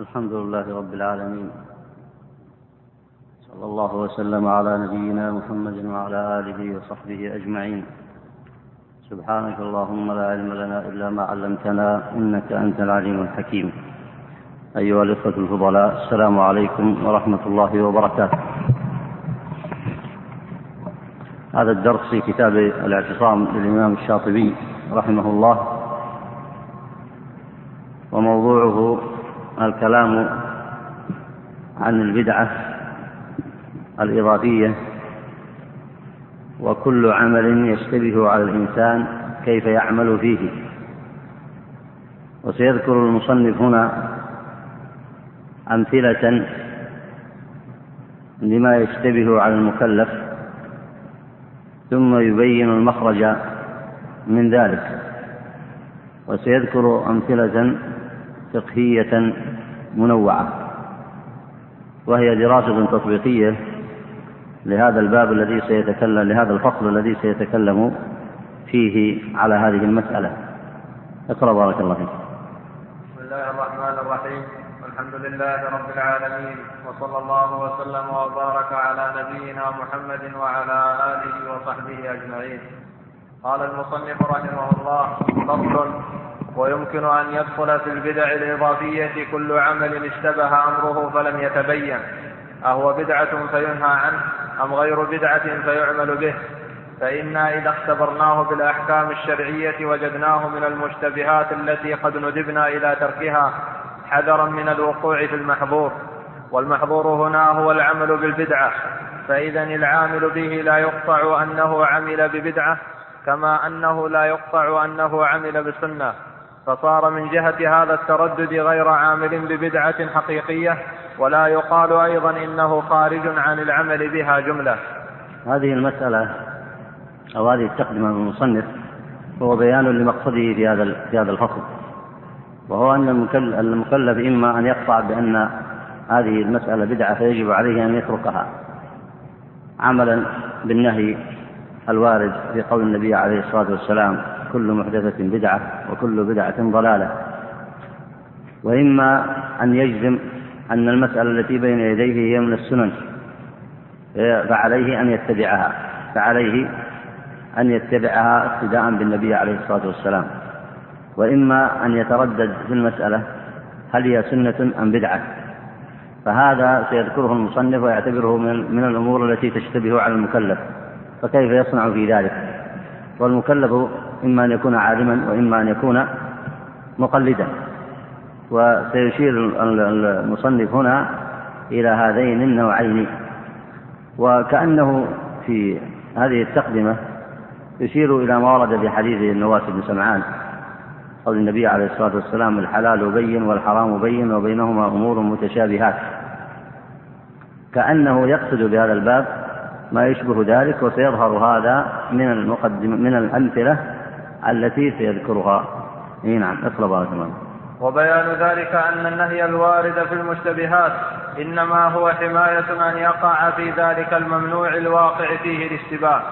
الحمد لله رب العالمين. صلى الله وسلم على نبينا محمد وعلى آله وصحبه أجمعين. سبحانك اللهم لا علم لنا إلا ما علمتنا إنك أنت العليم الحكيم. أيها الإخوة الفضلاء السلام عليكم ورحمة الله وبركاته. هذا الدرس في كتاب الاعتصام للإمام الشاطبي رحمه الله. الكلام عن البدعة الإضافية وكل عمل يشتبه على الإنسان كيف يعمل فيه. وسيذكر المصنف هنا أمثلة لما يشتبه على المكلف ثم يبين المخرج من ذلك. وسيذكر أمثلة فقهية منوعة. وهي دراسة تطبيقية لهذا الباب الذي سيتكلم لهذا الفصل الذي سيتكلم فيه على هذه المسألة. اقرأ بارك الله فيك. بسم الله الرحمن الرحيم. الحمد لله رب العالمين وصلى الله وسلم وبارك على نبينا محمد وعلى آله وصحبه أجمعين. قال المصنف رحمه الله فصل ويمكن أن يدخل في البدع الإضافية كل عمل اشتبه أمره فلم يتبين. أهو بدعة فينهى عنه أم غير بدعة فيعمل به؟ فإنا إذا اختبرناه بالأحكام الشرعية وجدناه من المشتبهات التي قد ندبنا إلى تركها حذرا من الوقوع في المحظور. والمحظور هنا هو العمل بالبدعة. فإذا العامل به لا يقطع أنه عمل ببدعة كما أنه لا يقطع أنه عمل بسنة. فصار من جهة هذا التردد غير عامل ببدعة حقيقية ولا يقال أيضا إنه خارج عن العمل بها جملة. هذه المسألة أو هذه التقدمة من المصنف هو بيان لمقصده في هذا في هذا الفصل وهو أن المكلف إما أن يقطع بأن هذه المسألة بدعة فيجب عليه أن يتركها عملا بالنهي الوارد في قول النبي عليه الصلاة والسلام كل محدثة بدعة وكل بدعة ضلالة. وإما أن يجزم أن المسألة التي بين يديه هي من السنن فعليه أن يتبعها فعليه أن يتبعها اقتداء بالنبي عليه الصلاة والسلام. وإما أن يتردد في المسألة هل هي سنة أم بدعة. فهذا سيذكره المصنف ويعتبره من الأمور التي تشتبه على المكلف فكيف يصنع في ذلك؟ والمكلف إما أن يكون عالما وإما أن يكون مقلدا. وسيشير المصنف هنا إلى هذين النوعين. وكأنه في هذه التقدمة يشير إلى ما ورد في حديث النواس بن سمعان قول النبي عليه الصلاة والسلام الحلال بين والحرام بين وبينهما أمور متشابهات. كأنه يقصد بهذا الباب ما يشبه ذلك وسيظهر هذا من المقدم من الأمثلة التي سيذكرها. إي نعم اقرأ بارك الله وبيان ذلك أن النهي الوارد في المشتبهات إنما هو حماية أن يقع في ذلك الممنوع الواقع فيه الاشتباه.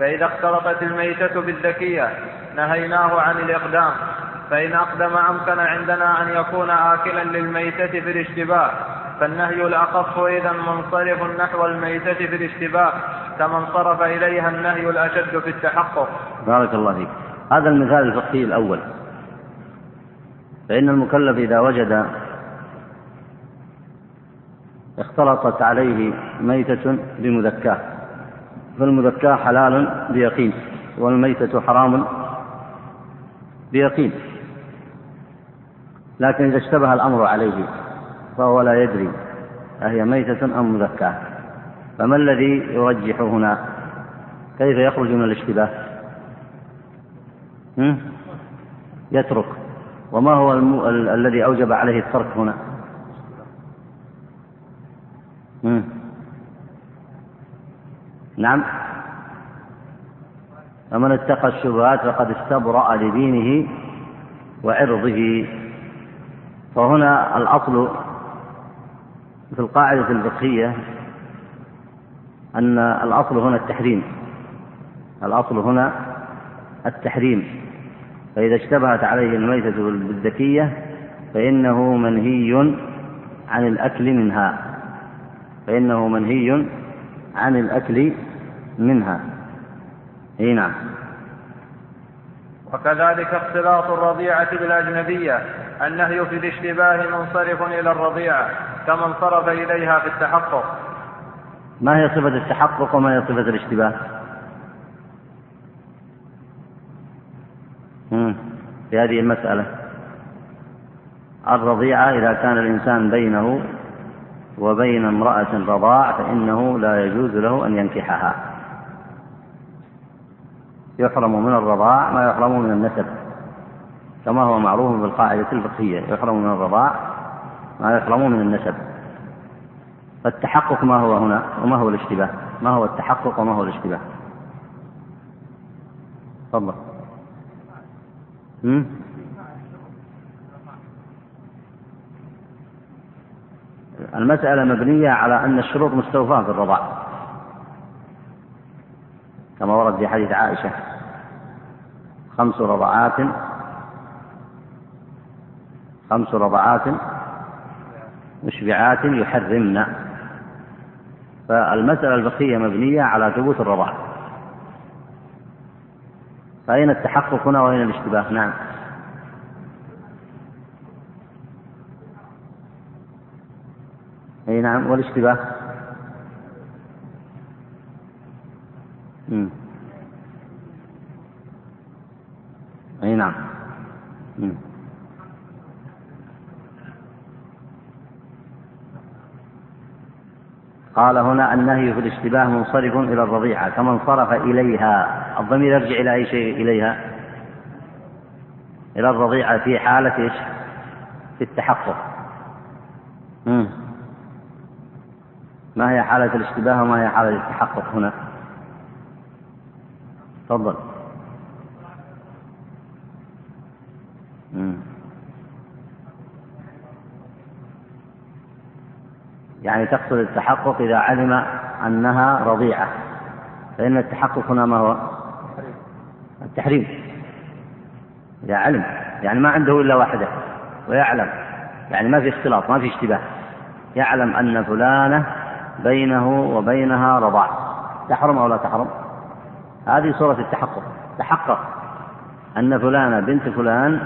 فإذا اختلطت الميتة بالذكية نهيناه عن الإقدام. فإن أقدم أمكن عندنا أن يكون آكلا للميتة في الاشتباه فالنهي الأخف إذا منصرف نحو الميتة في الاشتباه كما انصرف إليها النهي الأشد في التحقق. بارك الله فيك. هذا المثال الفقهي الأول. فإن المكلف إذا وجد اختلطت عليه ميتة بمذكاة فالمذكاة حلال بيقين والميتة حرام بيقين. لكن إذا اشتبه الأمر عليه فهو لا يدري أهي ميتة أم مذكاة. فما الذي يرجح هنا؟ كيف يخرج من الاشتباه؟ يترك. وما هو الم... ال... الذي أوجب عليه الترك هنا؟ نعم. فمن اتقى الشبهات فقد استبرأ لدينه وعرضه. فهنا الأصل في القاعدة الفقهية أن الأصل هنا التحريم. الأصل هنا التحريم. فإذا اشتبهت عليه الميتة بالذكية فإنه منهي عن الأكل منها. فإنه منهي عن الأكل منها. إي نعم. وكذلك اختلاط الرضيعة بالأجنبية. النهي في الاشتباه منصرف إلى الرضيعة كما انصرف إليها في التحقق. ما هي صفة التحقق وما هي صفة الاشتباه؟ في هذه المسألة. الرضيعة إذا كان الإنسان بينه وبين امرأة رضاع فإنه لا يجوز له أن ينكحها. يحرم من الرضاع ما يحرم من النسب كما هو معروف بالقاعدة الفقهية. يحرم من الرضاع ما يحرم من النسب. فالتحقق ما هو هنا وما هو الاشتباه؟ ما هو التحقق وما هو الاشتباه؟ تفضل. المسألة مبنية على أن الشروط مستوفاة في الرضاع. كما ورد في حديث عائشة. خمس رضعات خمس رضعات مشبعات يحرمن. فالمسألة الفقهية مبنية على ثبوت الرضاع. فأين التحقق هنا وأين الاشتباه؟ نعم أي نعم والاشتباه. أي نعم مم. قال هنا النهي في الاشتباه منصرف إلى الرضيعة كما انصرف إليها الضمير يرجع إلى أي شيء إليها؟ إلى الرضيعة في حالة إيش؟ في التحقق. مم. ما هي حالة الاشتباه وما هي حالة التحقق هنا؟ تفضل. يعني تقصد التحقق إذا علم أنها رضيعة فإن التحقق هنا ما هو؟ التحريم إذا علم يعني ما عنده إلا واحدة ويعلم. يعني ما في اختلاط ما في اشتباه. يعلم أن فلانة بينه وبينها رضاع. تحرم أو لا تحرم؟ هذه صورة التحقق. تحقق أن فلانة بنت فلان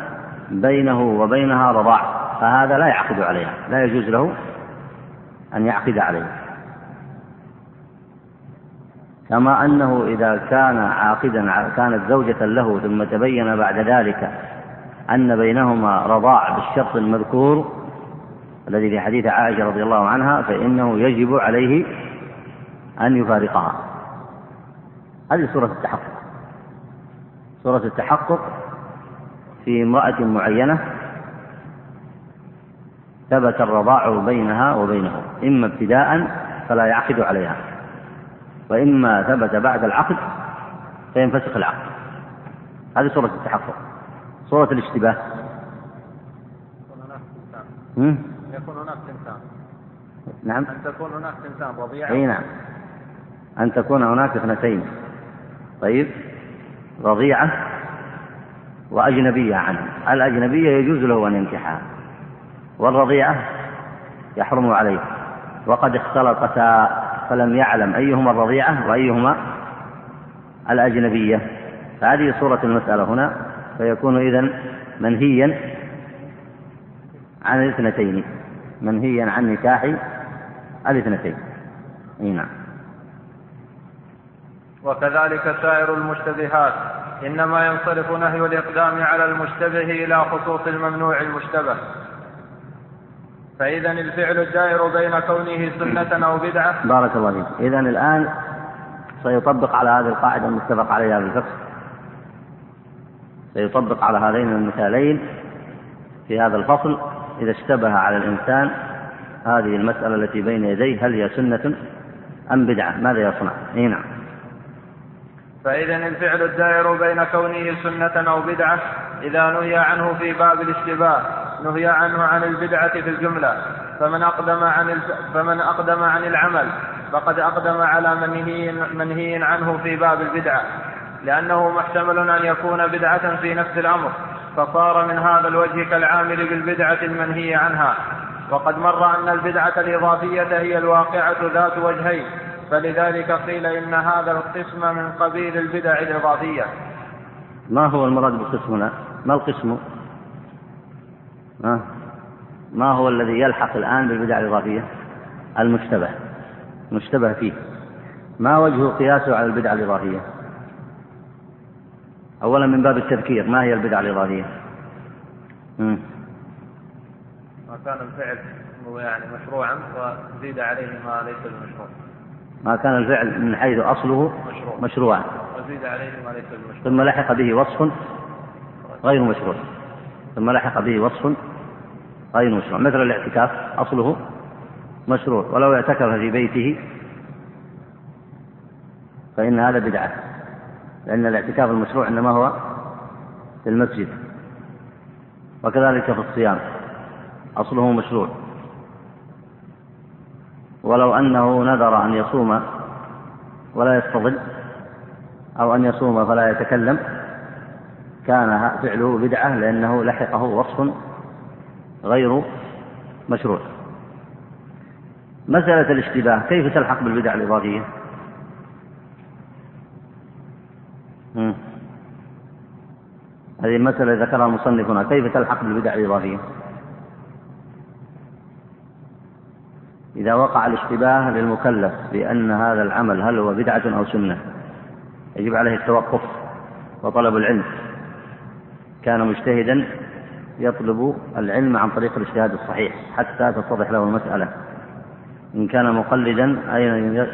بينه وبينها رضاع فهذا لا يعقد عليها لا يجوز له أن يعقد عليها. كما أنه إذا كان عاقدا كانت زوجة له ثم تبين بعد ذلك أن بينهما رضاع بالشرط المذكور الذي في حديث عائشة رضي الله عنها فإنه يجب عليه أن يفارقها. هذه سورة التحقق. سورة التحقق في امرأة معينة ثبت الرضاع بينها وبينه إما ابتداء فلا يعقد عليها. وإما ثبت بعد العقد فينفسخ العقد. هذه صورة التحقق. صورة الاشتباه. يكون هناك تمثال. نعم. أن تكون هناك تمثال رضيعة أي نعم. أن تكون هناك اثنتين. طيب. رضيعة وأجنبية عنه. الأجنبية يجوز له أن ينكحها. والرضيعة يحرم عليه وقد اختلطتا فلم يعلم أيهما الرضيعة وأيهما الأجنبية. فهذه صورة المسألة هنا فيكون إذن منهيا عن الاثنتين منهيا عن نكاح الاثنتين. أي نعم. وكذلك سائر المشتبهات إنما ينصرف نهي الإقدام على المشتبه إلى خصوص الممنوع المشتبه. فإذا الفعل الدائر بين كونه سنة أو بدعة. بارك الله فيك. اذا الآن سيطبق على هذه القاعدة المتفق عليها في الفقه. سيطبق على هذين المثالين في هذا الفصل. إذا اشتبه على الإنسان هذه المسألة التي بين يديه هل هي سنة أم بدعة؟ ماذا يصنع؟ إيه نعم. فإذا الفعل الدائر بين كونه سنة أو بدعة إذا نهي عنه في باب الاشتباه. نهي عنه عن البدعة في الجملة فمن أقدم عن. فمن أقدم عن العمل فقد أقدم على منهي منهي عنه في باب البدعة لأنه محتمل أن يكون بدعة في نفس الأمر فصار من هذا الوجه كالعامل بالبدعة المنهي عنها وقد مر أن البدعة الإضافية هي الواقعة ذات وجهين فلذلك قيل إن هذا القسم من قبيل البدع الإضافية ما هو المراد بالقسم؟ ما القسم؟ ما, هو الذي يلحق الآن بالبدع الإضافية؟ المشتبه. مشتبه فيه. ما وجه قياسه على البدع الإضافية؟ أولا من باب التذكير ما هي البدع الإضافية؟ ما كان الفعل يعني مشروعا وزيد عليه ما ليس بمشروع. ما كان الفعل من حيث أصله مشروع. مشروعا. وزيد عليه ما ليس بمشروع. ثم لحق به وصف غير مشروع. ثم لحق به وصف. غير مشروع مثل الاعتكاف أصله مشروع ولو اعتكف في بيته فإن هذا بدعة لأن الاعتكاف المشروع إنما هو في المسجد وكذلك في الصيام أصله مشروع. ولو أنه نذر أن يصوم ولا يستظل أو أن يصوم فلا يتكلم كان فعله بدعة لأنه لحقه وصف غير مشروع مسألة الاشتباه كيف تلحق بالبدع الإضافية؟ هذه المسألة ذكرها المصنف هنا كيف تلحق بالبدع الإضافية؟ إذا وقع الاشتباه للمكلف بأن هذا العمل هل هو بدعة أو سنة يجب عليه التوقف وطلب العلم كان مجتهدا يطلب العلم عن طريق الاجتهاد الصحيح حتى تتضح له المسألة. إن كان مقلدا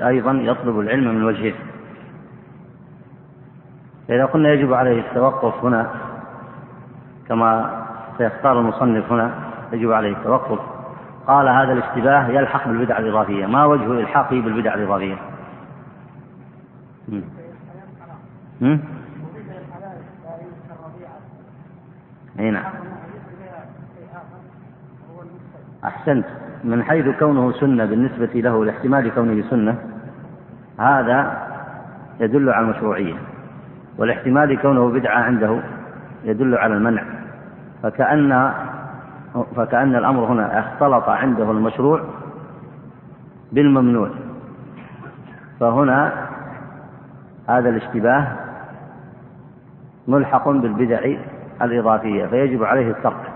أيضا يطلب العلم من وجهه. فإذا قلنا يجب عليه التوقف هنا كما سيختار المصنف هنا يجب عليه التوقف. قال هذا الاشتباه يلحق بالبدع الإضافية. ما وجه إلحاقه بالبدع الإضافية؟ أي نعم. أحسنت. من حيث كونه سنة بالنسبة له لاحتمال كونه سنة هذا يدل على المشروعية والاحتمال كونه بدعة عنده يدل على المنع. فكأن فكأن الأمر هنا اختلط عنده المشروع بالممنوع. فهنا هذا الاشتباه ملحق بالبدع الإضافية فيجب عليه الترك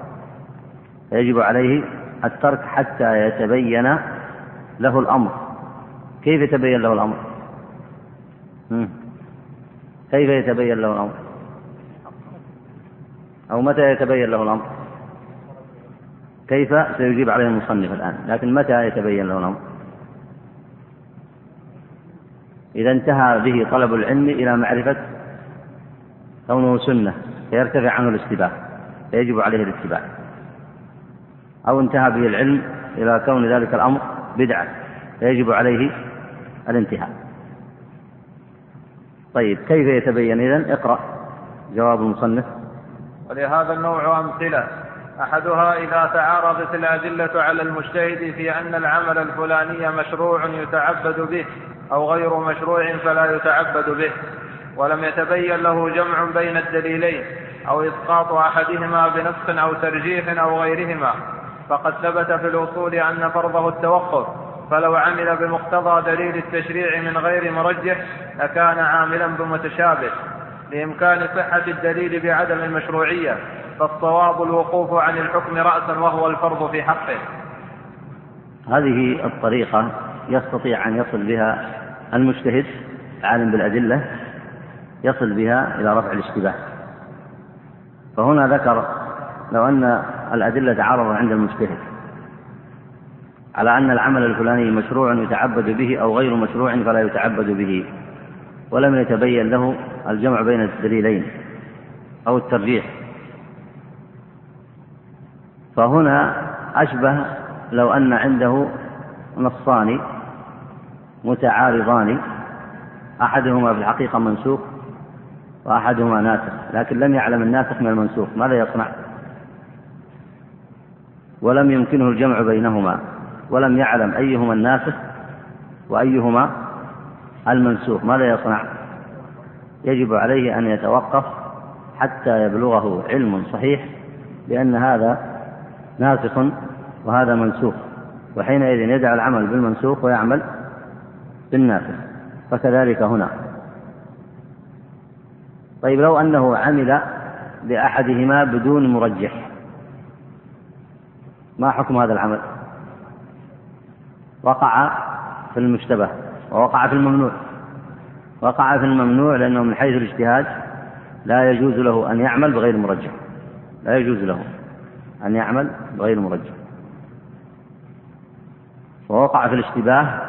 فيجب عليه الترك حتى يتبين له الأمر كيف يتبين له الأمر؟ كيف يتبين له الأمر؟ أو متى يتبين له الأمر؟ كيف سيجيب عليه المصنف الآن لكن متى يتبين له الأمر إذا انتهى به طلب العلم إلى معرفة كونه سنة فيرتفع عنه الاشتباه فيجب عليه الاتباع. أو انتهى به العلم إلى كون ذلك الأمر بدعة فيجب عليه الانتهاء. طيب كيف يتبين إذن؟ اقرأ جواب المصنف. ولهذا النوع أمثلة. أحدها إذا تعارضت الأدلة على المجتهد في أن العمل الفلاني مشروع يتعبد به أو غير مشروع فلا يتعبد به. ولم يتبين له جمع بين الدليلين أو إسقاط أحدهما بنص أو ترجيح أو غيرهما فقد ثبت في الأصول أن فرضه التوقف فلو عمل بمقتضى دليل التشريع من غير مرجح لكان عاملا بمتشابه لإمكان صحة الدليل بعدم المشروعية فالصواب الوقوف عن الحكم رأسا وهو الفرض في حقه. هذه الطريقة يستطيع أن يصل بها المجتهد العالم بالأدلة يصل بها إلى رفع الاشتباه. فهنا ذكر لو أن الأدلة تعارض عند المجتهد على أن العمل الفلاني مشروع يتعبد به أو غير مشروع فلا يتعبد به ولم يتبين له الجمع بين الدليلين أو الترجيح. فهنا أشبه لو أن عنده نصان متعارضان أحدهما في الحقيقة منسوخ وأحدهما ناسخ لكن لم يعلم الناسخ من المنسوخ ماذا يصنع؟ ولم يمكنه الجمع بينهما ولم يعلم أيهما الناسخ وأيهما المنسوخ ماذا يصنع؟ يجب عليه أن يتوقف حتى يبلغه علم صحيح بأن هذا ناسخ وهذا منسوخ وحينئذ يدع العمل بالمنسوخ ويعمل بالنافذ فكذلك هنا طيب لو أنه عمل بأحدهما بدون مرجح ما حكم هذا العمل وقع في المشتبه ووقع في الممنوع وقع في الممنوع لأنه من حيث الاجتهاد لا يجوز له أن يعمل بغير مرجح لا يجوز له أن يعمل بغير مرجح ووقع في الاشتباه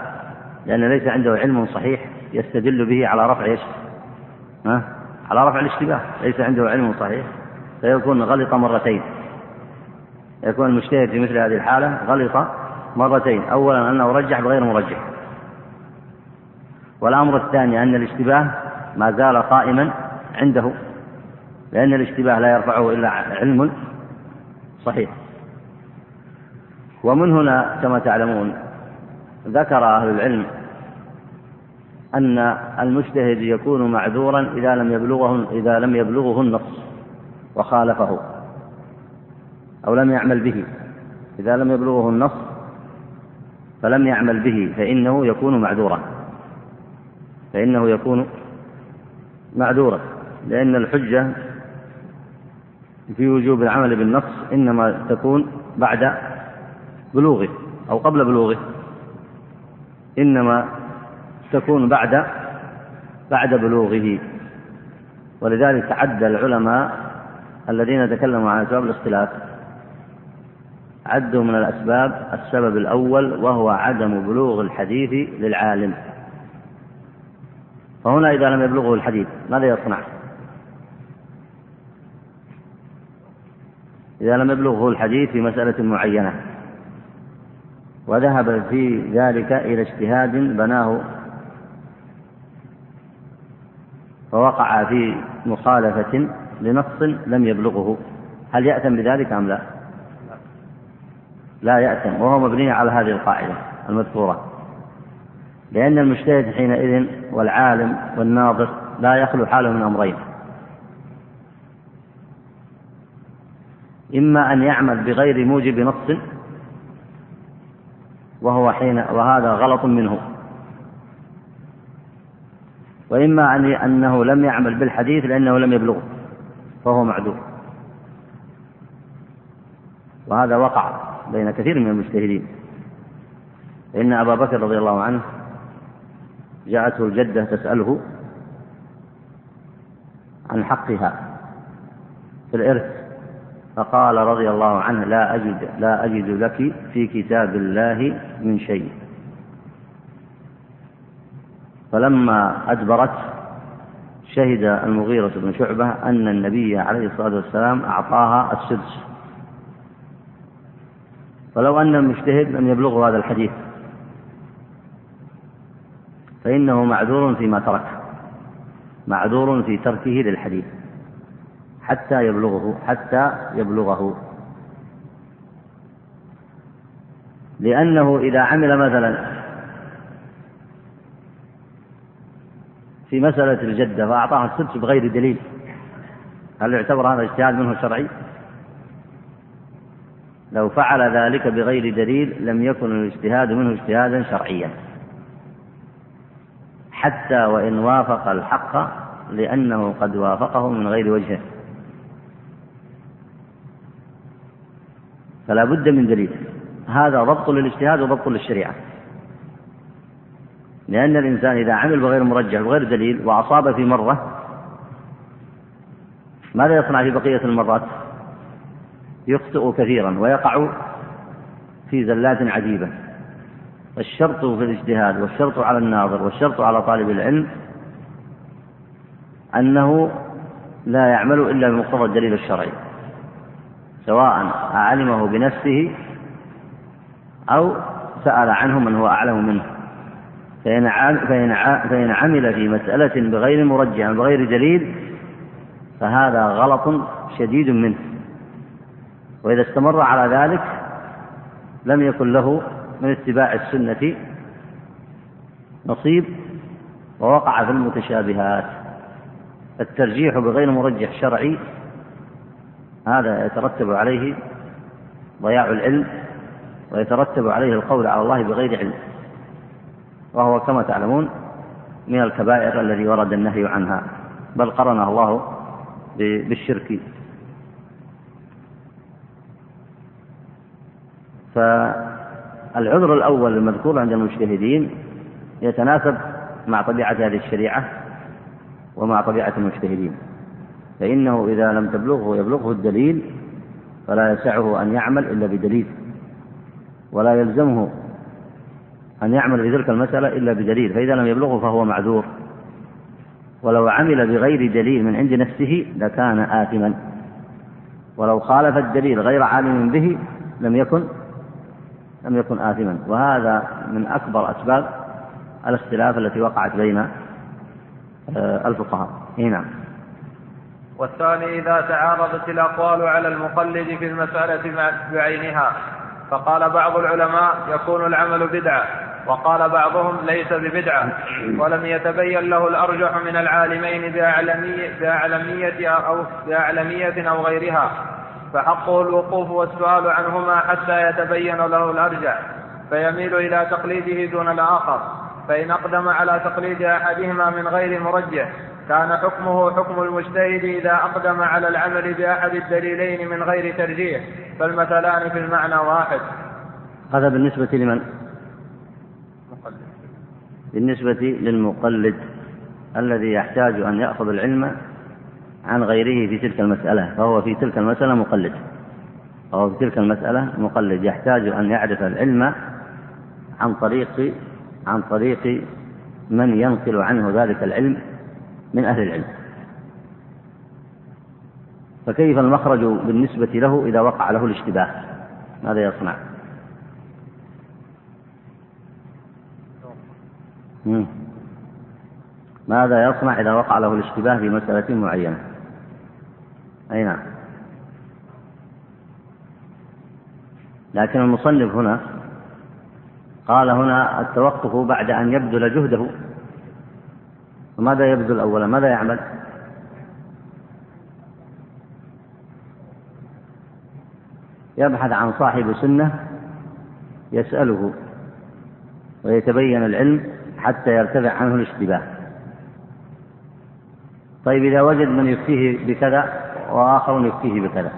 لأن ليس عنده علم صحيح يستدل به على رفع إيش؟ ها؟ على رفع الاشتباه ليس عنده علم صحيح. فيكون غلط مرتين. يكون المجتهد في مثل هذه الحالة غلط مرتين. أولا أنه رجح بغير مرجح. والأمر الثاني أن الاشتباه ما زال قائما عنده لأن الاشتباه لا يرفعه إلا علم صحيح. ومن هنا كما تعلمون ذكر أهل العلم أن المجتهد يكون معذورا إذا لم يبلغه إذا لم يبلغه النص وخالفه أو لم يعمل به. إذا لم يبلغه النص فلم يعمل به فإنه يكون معذورا. فإنه يكون معذورا. لأن الحجة في وجوب العمل بالنص إنما تكون بعد بلوغه أو قبل بلوغه. إنما تكون بعد بعد بلوغه. ولذلك تعدى العلماء الذين تكلموا عن أسباب الاختلاف. عدوا من الأسباب السبب الأول وهو عدم بلوغ الحديث للعالم. فهنا إذا لم يبلغه الحديث ماذا يصنع؟ إذا لم يبلغه الحديث في مسألة معينة. وذهب في ذلك إلى اجتهاد بناه فوقع في مخالفة لنص لم يبلغه. هل يأتم بذلك أم لا؟ لا يأتم وهو مبني على هذه القاعدة المذكورة. لأن المجتهد حينئذ والعالم والناظر لا يخلو حاله من أمرين. إما أن يعمل بغير موجب نص وهو حين وهذا غلط منه. وإما أن أنه لم يعمل بالحديث لأنه لم يبلغه فهو معذور وهذا وقع بين كثير من المجتهدين. فإن أبا بكر رضي الله عنه جاءته الجدة تسأله عن حقها في الإرث فقال رضي الله عنه لا أجد لا أجد لك في كتاب الله من شيء. فلما أدبرت شهد المغيرة بن شعبة أن النبي عليه الصلاة والسلام أعطاها السدس. فلو أن المجتهد لم يبلغه هذا الحديث فإنه معذور فيما ترك معذور في تركه للحديث حتى يبلغه حتى يبلغه. لأنه إذا عمل مثلا في مسألة الجدة فأعطاها السدس بغير دليل. هل يعتبر هذا اجتهاد منه شرعي؟ لو فعل ذلك بغير دليل لم يكن الاجتهاد منه اجتهادا شرعيا. حتى وإن وافق الحق لأنه قد وافقه من غير وجهه فلا بد من دليل. هذا ضبط للاجتهاد وضبط للشريعة. لأن الإنسان إذا عمل بغير مرجح بغير دليل وأصاب في مرة ماذا يصنع في بقية المرات؟ يخطئ كثيرا ويقع في زلات عجيبة الشرط في الاجتهاد والشرط على الناظر والشرط على طالب العلم أنه لا يعمل إلا بمقتضى الدليل الشرعي سواء أعلمه بنفسه أو سأل عنه من هو أعلم منه فإن فإن عمل في مسألة بغير مرجع بغير دليل فهذا غلط شديد منه. وإذا استمر على ذلك لم يكن له من اتباع السنة نصيب ووقع في المتشابهات. الترجيح بغير مرجح شرعي هذا يترتب عليه ضياع العلم ويترتب عليه القول على الله بغير علم. وهو كما تعلمون من الكبائر الذي ورد النهي عنها بل قرنها الله بالشرك. فالعذر الأول المذكور عند المجتهدين يتناسب مع طبيعة هذه الشريعة ومع طبيعة المجتهدين. فإنه إذا لم تبلغه يبلغه الدليل فلا يسعه أن يعمل إلا بدليل ولا يلزمه أن يعمل في تلك المسألة إلا بدليل فإذا لم يبلغه فهو معذور. ولو عمل بغير دليل من عند نفسه لكان آثما. ولو خالف الدليل غير عالم به لم يكن لم يكن آثما. وهذا من أكبر أسباب الاختلاف التي وقعت بين آه، الفقهاء. نعم. والثاني إذا تعارضت الأقوال على المقلد في المسألة بعينها فقال بعض العلماء يكون العمل بدعة. وقال بعضهم ليس ببدعة ولم يتبين له الأرجح من العالمين بأعلمية, بأعلمية أو بأعلمية أو غيرها. فحقه الوقوف والسؤال عنهما حتى يتبين له الأرجح فيميل إلى تقليده دون الآخر. فإن أقدم على تقليد أحدهما من غير مرجح كان حكمه حكم المجتهد إذا أقدم على العمل بأحد الدليلين من غير ترجيح فالمثلان في المعنى واحد. هذا بالنسبة لمن؟ بالنسبة للمقلد الذي يحتاج أن يأخذ العلم عن غيره في تلك المسألة فهو في تلك المسألة مقلد. فهو في تلك المسألة مقلد يحتاج أن يعرف العلم عن طريق عن طريق من ينقل عنه ذلك العلم من أهل العلم. فكيف المخرج بالنسبة له إذا وقع له الاشتباه؟ ماذا يصنع؟ ماذا يصنع إذا وقع له الاشتباه في مسألة معينة؟ أي نعم. لكن المصنف هنا قال هنا التوقف بعد أن يبذل جهده. وماذا يبذل أولا؟ ماذا يعمل؟ يبحث عن صاحب سنة يسأله ويتبين العلم حتى يرتفع عنه الاشتباه. طيب إذا وجد من يفتيه بكذا وآخر يفتيه بكذا.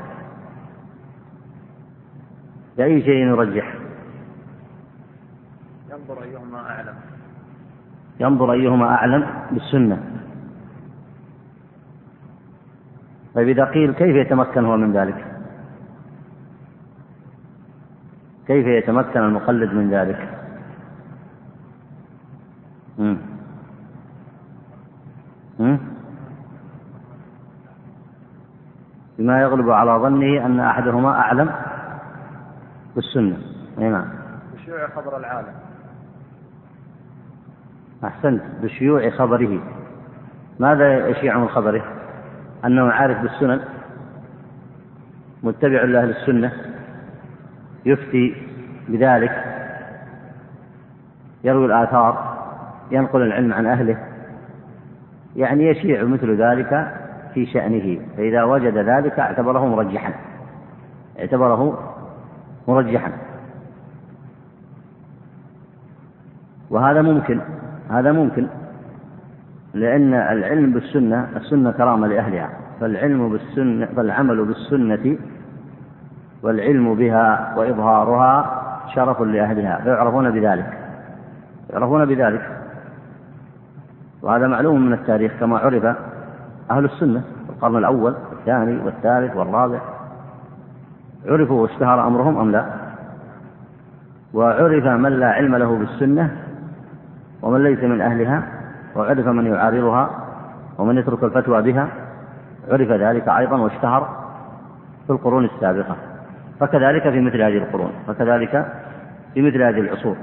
بأي شيء يرجح ينظر أيهما أعلم. ينظر أيهما أعلم؟ بالسنة. طيب إذا قيل كيف يتمكن هو من ذلك؟ كيف يتمكن المقلد من ذلك مم. مم. بما يغلب على ظنه أن أحدهما أعلم بالسنة. أي نعم. بشيوع خبر العالم. أحسنت. بشيوع خبره. ماذا يشيع من خبره؟ أنه عارف بالسنن. متبع لأهل السنة. يفتي بذلك. يروي الآثار. ينقل العلم عن أهله. يعني يشيع مثل ذلك. في شأنه فإذا وجد ذلك اعتبره مرجحا اعتبره مرجحا. وهذا ممكن هذا ممكن لأن العلم بالسنة السنة كرامة لأهلها فالعلم بالسنة فالعمل بالسنة والعلم بها وإظهارها شرف لأهلها فيعرفون بذلك يعرفون بذلك. وهذا معلوم من التاريخ كما عرف أهل السنة القرن الأول والثاني والثالث والرابع عرفوا واشتهر أمرهم أم لا؟ وعرف من لا علم له بالسنة ومن ليس من أهلها وعرف من يعارضها ومن يترك الفتوى بها عرف ذلك أيضا واشتهر في القرون السابقة. فكذلك في مثل هذه القرون فكذلك في مثل هذه العصور.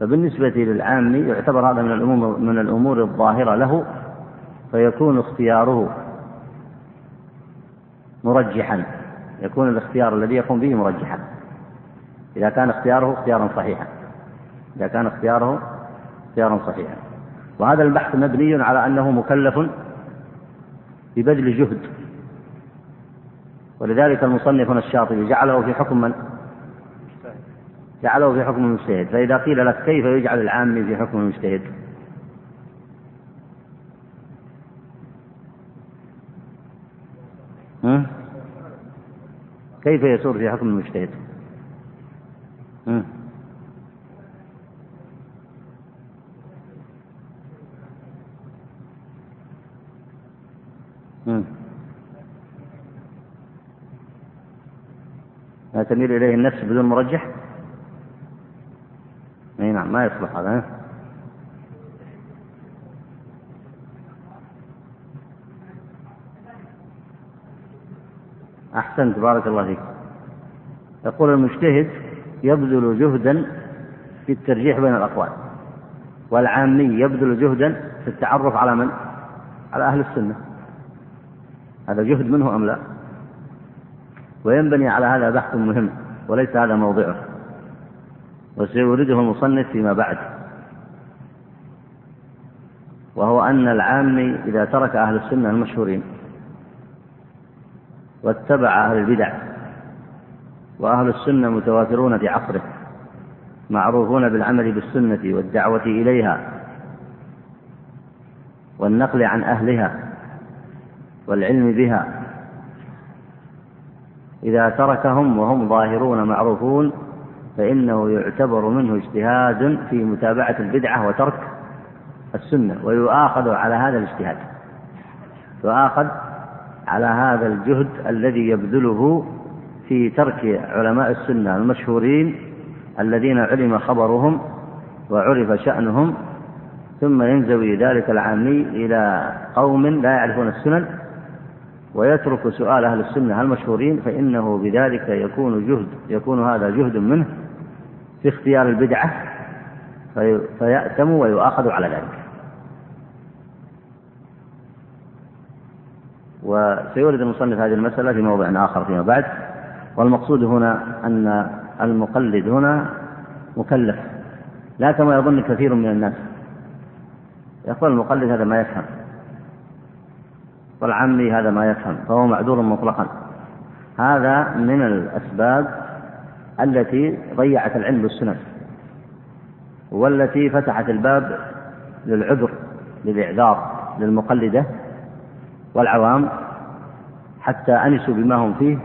فبالنسبة للعام يعتبر هذا من الأمور من الأمور الظاهرة له فيكون اختياره مرجحا. يكون الاختيار الذي يقوم به مرجحا. إذا كان اختياره اختيارا صحيحا. إذا كان اختياره اختيارا صحيحا. وهذا البحث مبني على أنه مكلف ببذل جهد. ولذلك المصنف الشاطبي جعله في حكم من؟ جعله في حكم المجتهد. فإذا قيل لك كيف يجعل العامي في حكم المجتهد؟ كيف يصير في حكم المجتهد؟ لا تميل إليه النفس بدون مرجح؟ أي نعم ما يصلح هذا أحسنت بارك الله فيك يقول المجتهد يبذل جهدا في الترجيح بين الأقوال والعامي يبذل جهدا في التعرف على من؟ على أهل السنة هذا جهد منه أم لا؟ وينبني على هذا بحث مهم وليس هذا موضعه وسيورده المصنف فيما بعد وهو أن العامي إذا ترك أهل السنة المشهورين واتبع أهل البدع وأهل السنة متوافرون في عصره معروفون بالعمل بالسنة والدعوة إليها والنقل عن أهلها والعلم بها. إذا تركهم وهم ظاهرون معروفون فإنه يعتبر منه اجتهاد في متابعة البدعة وترك السنة ويؤاخذ على هذا الاجتهاد. يؤاخذ على هذا الجهد الذي يبذله في ترك علماء السنة المشهورين الذين علم خبرهم وعرف شأنهم ثم ينزوي ذلك العامي إلى قوم لا يعرفون السنن ويترك سؤال أهل السنة المشهورين فإنه بذلك يكون جهد يكون هذا جهد منه في اختيار البدعة فيأتم ويؤاخذ على ذلك. وسيورد المصنف هذه المسألة في موضع آخر فيما بعد. والمقصود هنا أن المقلد هنا مكلف لا كما يظن كثير من الناس. يقول المقلد هذا ما يفهم والعمي هذا ما يفهم فهو معذور مطلقا. هذا من الأسباب التي ضيعت العلم بالسنن والتي فتحت الباب للعذر للإعذار للمقلدة والعوام. حتى أنسوا بما هم فيه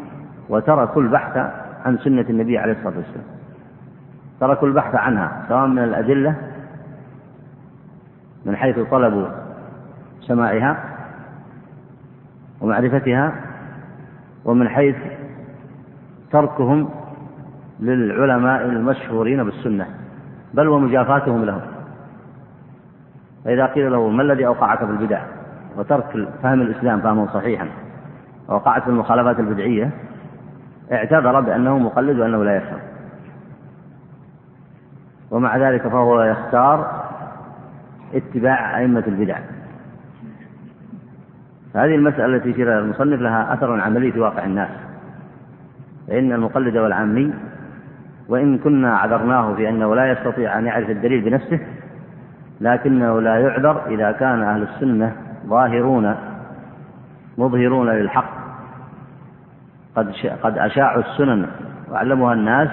وتركوا البحث عن سنة النبي عليه الصلاة والسلام. تركوا البحث عنها سواء من الأدلة من حيث طلبوا سماعها ومعرفتها ومن حيث تركهم للعلماء المشهورين بالسنة بل ومجافاتهم لهم. فإذا قيل له ما الذي أوقعك في البدع وترك فهم الإسلام فهما صحيحا؟ ووقعت في المخالفات البدعية اعتذر بأنه مقلد وأنه لا يفهم ومع ذلك فهو يختار اتباع أئمة البدع. هذه المسألة التي يشير المصنف لها أثر عملي في واقع الناس. فإن المقلد والعامي وإن كنا عذرناه في أنه لا يستطيع أن يعرف الدليل بنفسه لكنه لا يعذر إذا كان أهل السنة ظاهرون مظهرون للحق. قد قد أشاعوا السنن وعلموها الناس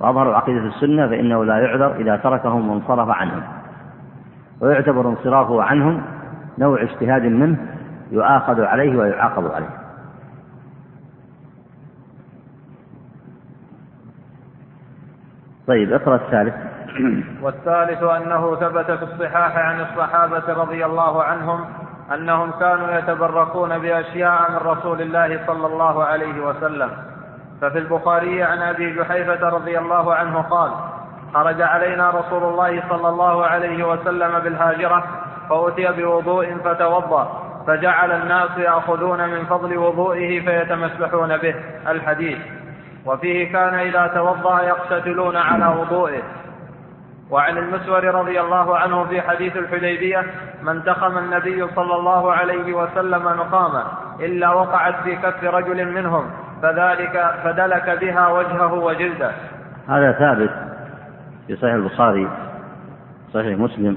وأظهروا عقيدة السنة فإنه لا يعذر إذا تركهم وانصرف عنهم. ويعتبر انصرافه عنهم نوع اجتهاد منه يؤاخذ عليه ويعاقب عليه. طيب اقرأ الثالث. والثالث أنه ثبت في الصحاح عن الصحابة رضي الله عنهم أنهم كانوا يتبركون بأشياء من رسول الله صلى الله عليه وسلم. ففي البخاري عن أبي جحيفة رضي الله عنه قال خرج علينا رسول الله صلى الله عليه وسلم بالهاجرة فأتي بوضوء فتوضأ فجعل الناس يأخذون من فضل وضوئه فيتمسحون به الحديث. وفيه كان إذا توضأ يقتتلون على وضوئه. وعن المسور رضي الله عنه في حديث الحديبية ما انتخم النبي صلى الله عليه وسلم نقامة إلا وقعت في كف رجل منهم فذلك فدلك بها وجهه وجلده. هذا ثابت في صحيح البخاري صحيح مسلم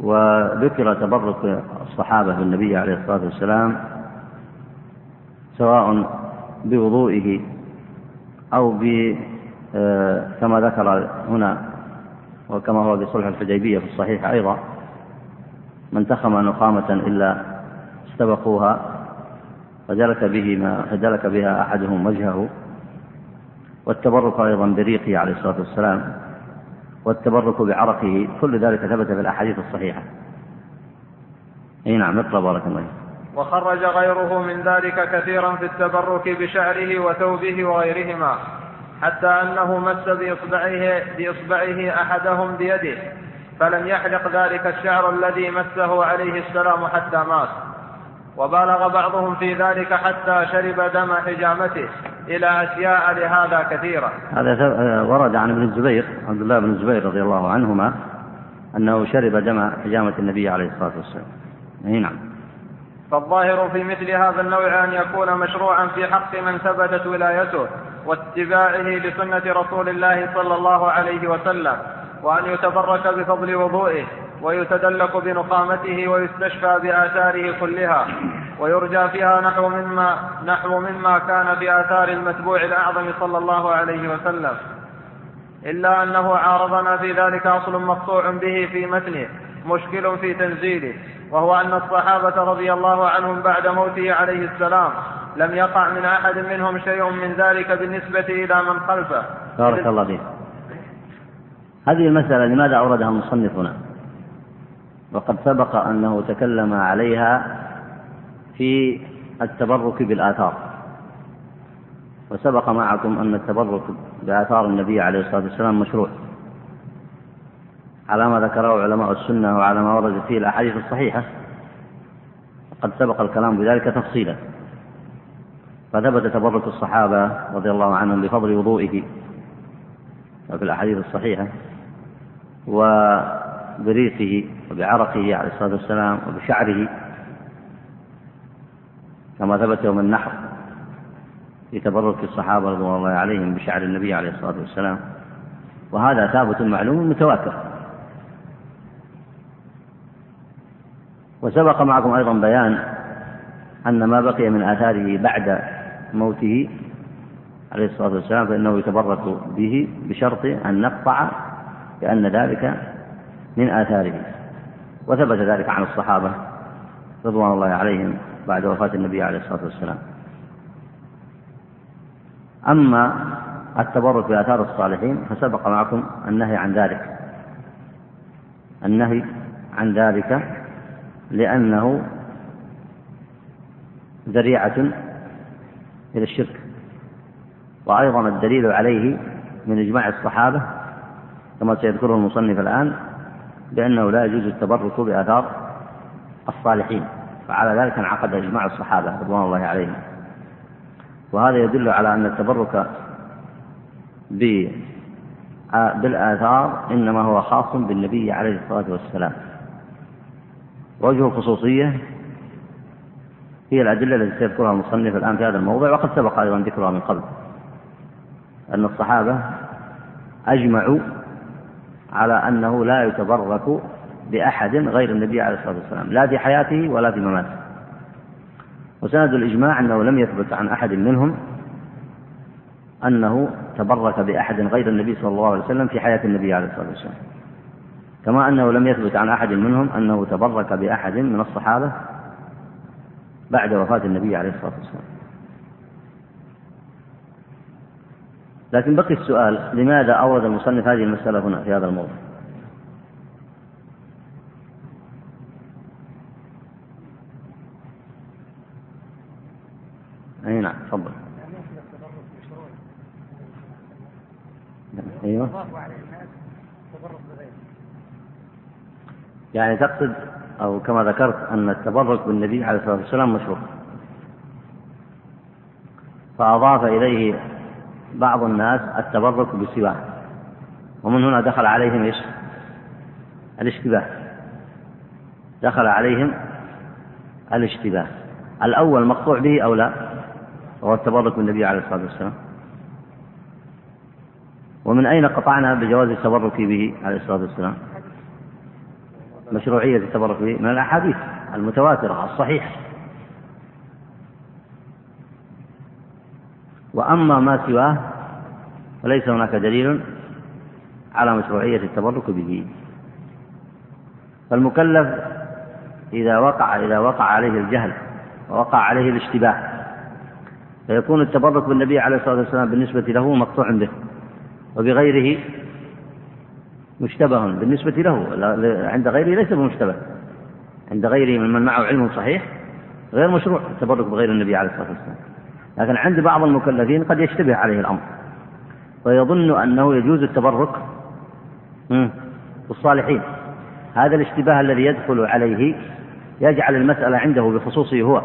وذكر تبرك الصحابة بالنبي عليه الصلاة والسلام سواء بوضوئه أو ب كما ذكر هنا وكما هو بصلح الحديبية في الصحيح أيضا من تخم نخامة إلا استبقوها فدلك به ما فدلك بها أحدهم وجهه والتبرك أيضا بريقه عليه الصلاة والسلام والتبرك بعرقه كل ذلك ثبت في الأحاديث الصحيحة. أي نعم اقرأ بارك الله وخرج غيره من ذلك كثيرا في التبرك بشعره وثوبه وغيرهما. حتى أنه مس بإصبعه, بإصبعه أحدهم بيده فلم يحلق ذلك الشعر الذي مسه عليه السلام حتى مات. وبالغ بعضهم في ذلك حتى شرب دم حجامته. إلى أشياء لهذا كثيرة. هذا ورد عن ابن الزبير عبد الله بن الزبير رضي الله عنهما أنه شرب دم حجامة النبي عليه الصلاة والسلام. أي نعم. فالظاهر في مثل هذا النوع أن يكون مشروعا في حق من ثبتت ولايته واتباعه لسنة رسول الله صلى الله عليه وسلم وأن يتبرك بفضل وضوئه ويتدلك بنقامته ويستشفى بآثاره كلها ويرجى فيها نحو مما نحو مما كان بآثار المتبوع الأعظم صلى الله عليه وسلم. إلا أنه عارضنا في ذلك أصل مقطوع به في متنه مشكل في تنزيله وهو أن الصحابة رضي الله عنهم بعد موته عليه السلام لم يقع من أحد منهم شيء من ذلك بالنسبة إلى من خلفه. بارك الله فيك. هذه المسألة لماذا أوردها المصنف هنا وقد سبق أنه تكلم عليها في التبرك بالآثار. وسبق معكم أن التبرك بآثار النبي عليه الصلاة والسلام مشروع. على ما ذكره علماء السنة وعلى ما ورد فيه الأحاديث الصحيحة وقد سبق الكلام بذلك تفصيلا. فثبت تبرك الصحابة رضي الله عنهم بفضل وضوئه وفي الأحاديث الصحيحة وبريقه وبعرقه عليه الصلاة والسلام وبشعره كما ثبت يوم النحر في تبرك الصحابة رضوان الله عليهم بشعر النبي عليه الصلاة والسلام. وهذا ثابت معلوم متواتر. وسبق معكم أيضا بيان أن ما بقي من آثاره بعد موته عليه الصلاة والسلام فإنه يتبرك به بشرط أن نقطع بأن ذلك من آثاره. وثبت ذلك عن الصحابة رضوان الله عليهم بعد وفاة النبي عليه الصلاة والسلام. أما التبرك بآثار الصالحين فسبق معكم النهي عن ذلك. النهي عن ذلك لأنه ذريعة إلى الشرك. وأيضا الدليل عليه من إجماع الصحابة كما سيذكره المصنف الآن بأنه لا يجوز التبرك بآثار الصالحين. فعلى ذلك انعقد إجماع الصحابة رضوان الله عليهم. وهذا يدل على أن التبرك بالآثار إنما هو خاص بالنبي عليه الصلاة والسلام. وجه الخصوصية هي الأدلة التي سيذكرها المصنف الآن في هذا الموضع وقد سبق أيضا ذكرها من قبل. أن الصحابة أجمعوا على أنه لا يتبرك بأحد غير النبي عليه الصلاة والسلام لا في حياته ولا في مماته. وسند الإجماع أنه لم يثبت عن أحد منهم أنه تبرك بأحد غير النبي صلى الله عليه وسلم في حياة النبي عليه الصلاة والسلام. كما أنه لم يثبت عن أحد منهم أنه تبرك بأحد من الصحابة بعد وفاة النبي عليه الصلاة والسلام. لكن بقي السؤال لماذا أورد المصنف هذه المسألة هنا في هذا الموضوع؟ أي نعم تفضل. أيوه. يعني تقصد أو كما ذكرت أن التبرك بالنبي عليه الصلاة والسلام مشروع. فأضاف إليه بعض الناس التبرك بسواه ومن هنا دخل عليهم إيش؟ الاشتباه. دخل عليهم الاشتباه. الأول مقطوع به أو لا؟ وهو التبرك بالنبي عليه الصلاة والسلام. ومن أين قطعنا بجواز التبرك به عليه الصلاة والسلام؟ مشروعية التبرك به من الأحاديث المتواترة الصحيحة. وأما ما سواه وليس هناك دليل على مشروعية التبرك به. فالمكلف إذا وقع إذا وقع عليه الجهل ووقع عليه الاشتباه فيكون التبرك بالنبي عليه الصلاة والسلام بالنسبة له مقطوع به. وبغيره مشتبه بالنسبة له. عند غيره ليس بمشتبه. عند غيره ممن معه علم صحيح غير مشروع التبرك بغير النبي عليه الصلاة والسلام. لكن عند بعض المكلفين قد يشتبه عليه الأمر. ويظن أنه يجوز التبرك بالصالحين. هذا الاشتباه الذي يدخل عليه يجعل المسألة عنده بخصوصه هو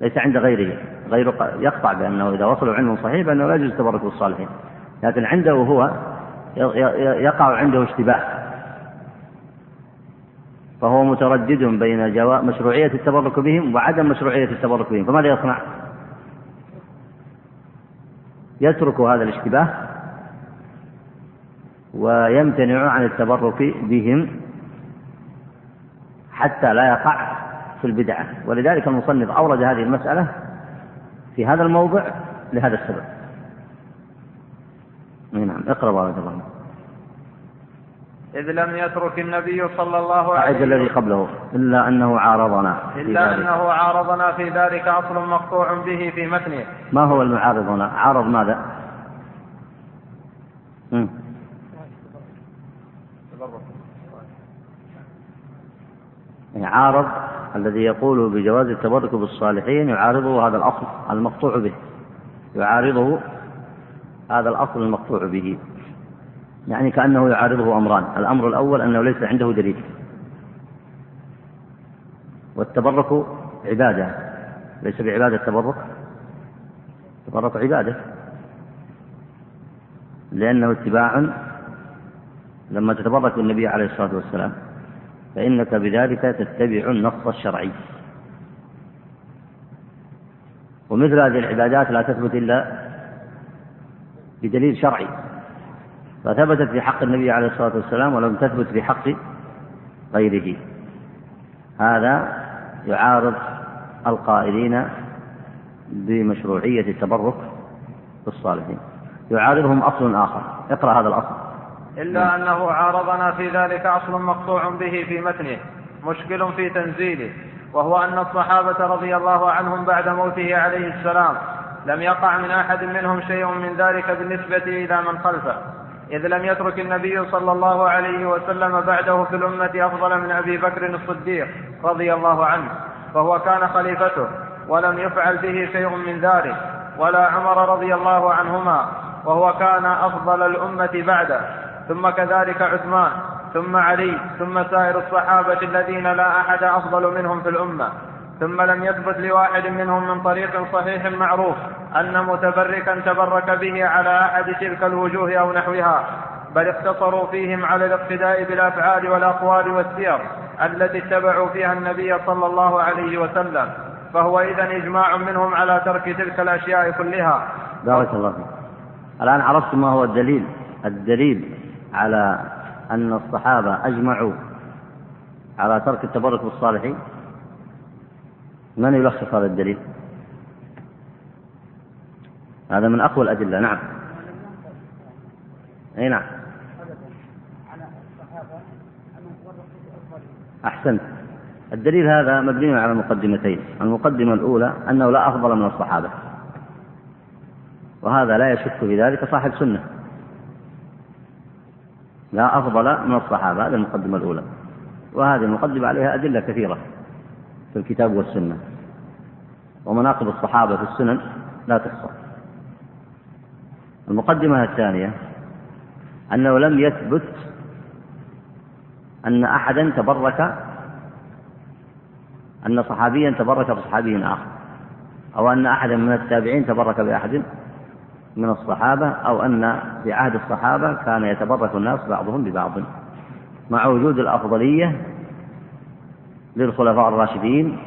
ليس عند غيره. غيره يقطع بأنه إذا وصلوا علم صحيح بأنه لا يجوز التبرك بالصالحين. لكن عنده هو يقع عنده اشتباه. فهو متردد بين جواء مشروعية التبرك بهم وعدم مشروعية التبرك بهم. فماذا يصنع؟ يترك هذا الاشتباه ويمتنع عن التبرك بهم حتى لا يقع في البدعة. ولذلك المصنف أورد هذه المسألة في هذا الموضع لهذا السبب. نعم اقرأ بارك الله إذ لم يترك النبي صلى الله عليه وسلم الذي قبله إلا أنه عارضنا إلا أنه عارضنا في ذلك أصل مقطوع به في متنه. ما هو المعارض هنا؟ عارض ماذا؟ عارض الذي يقول بجواز التبرك بالصالحين يعارضه هذا الأصل المقطوع به. يعارضه هذا الأصل المقطوع به. يعني كأنه يعارضه أمران. الأمر الأول أنه ليس عنده دليل. والتبرك عبادة. ليس بعبادة التبرك. التبرك عبادة. لأنه اتباع لما تتبرك بالنبي عليه الصلاة والسلام. فإنك بذلك تتبع النص الشرعي. ومثل هذه العبادات لا تثبت إلا بدليل شرعي. فثبتت في حق النبي عليه الصلاة والسلام ولم تثبت في حق غيره. هذا يعارض القائلين بمشروعية التبرك بالصالحين. يعارضهم أصل آخر. اقرأ هذا الأصل. إلا أنه عارضنا في ذلك أصل مقطوع به في متنه مشكل في تنزيله وهو أن الصحابة رضي الله عنهم بعد موته عليه السلام لم يقع من أحد منهم شيء من ذلك بالنسبة إلى من خلفه إذ لم يترك النبي صلى الله عليه وسلم بعده في الأمة أفضل من أبي بكر الصديق رضي الله عنه فهو كان خليفته ولم يفعل به شيء من ذلك ولا عمر رضي الله عنهما وهو كان أفضل الأمة بعده ثم كذلك عثمان ثم علي ثم سائر الصحابة الذين لا أحد أفضل منهم في الأمة. ثم لم يثبت لواحد منهم من طريق صحيح معروف أن متبركا تبرك به على أحد تلك الوجوه أو نحوها بل اقتصروا فيهم على الاقتداء بالأفعال والأقوال والسير التي اتبعوا فيها النبي صلى الله عليه وسلم. فهو إذا إجماع منهم على ترك تلك الأشياء كلها. بارك الله فيك. الآن عرفت ما هو الدليل الدليل على أن الصحابة أجمعوا على ترك التبرك بالصالحين؟ من يلخص هذا الدليل؟ هذا من أقوى الأدلة نعم. أي نعم. أحسنت. الدليل هذا مبني على مقدمتين المقدمة الأولى أنه لا أفضل من الصحابة. وهذا لا يشك في ذلك صاحب سنة. لا أفضل من الصحابة هذه المقدمة الأولى. وهذه المقدمة عليها أدلة كثيرة. في الكتاب والسنة. ومناقب الصحابة في السنن لا تحصى. المقدمة الثانية أنه لم يثبت أن أحدا تبرك أن صحابيا تبرك بصحابي آخر أو أن أحدا من التابعين تبرك بأحد من الصحابة أو أن في عهد الصحابة كان يتبرك الناس بعضهم ببعض. مع وجود الأفضلية للخلفاء الراشدين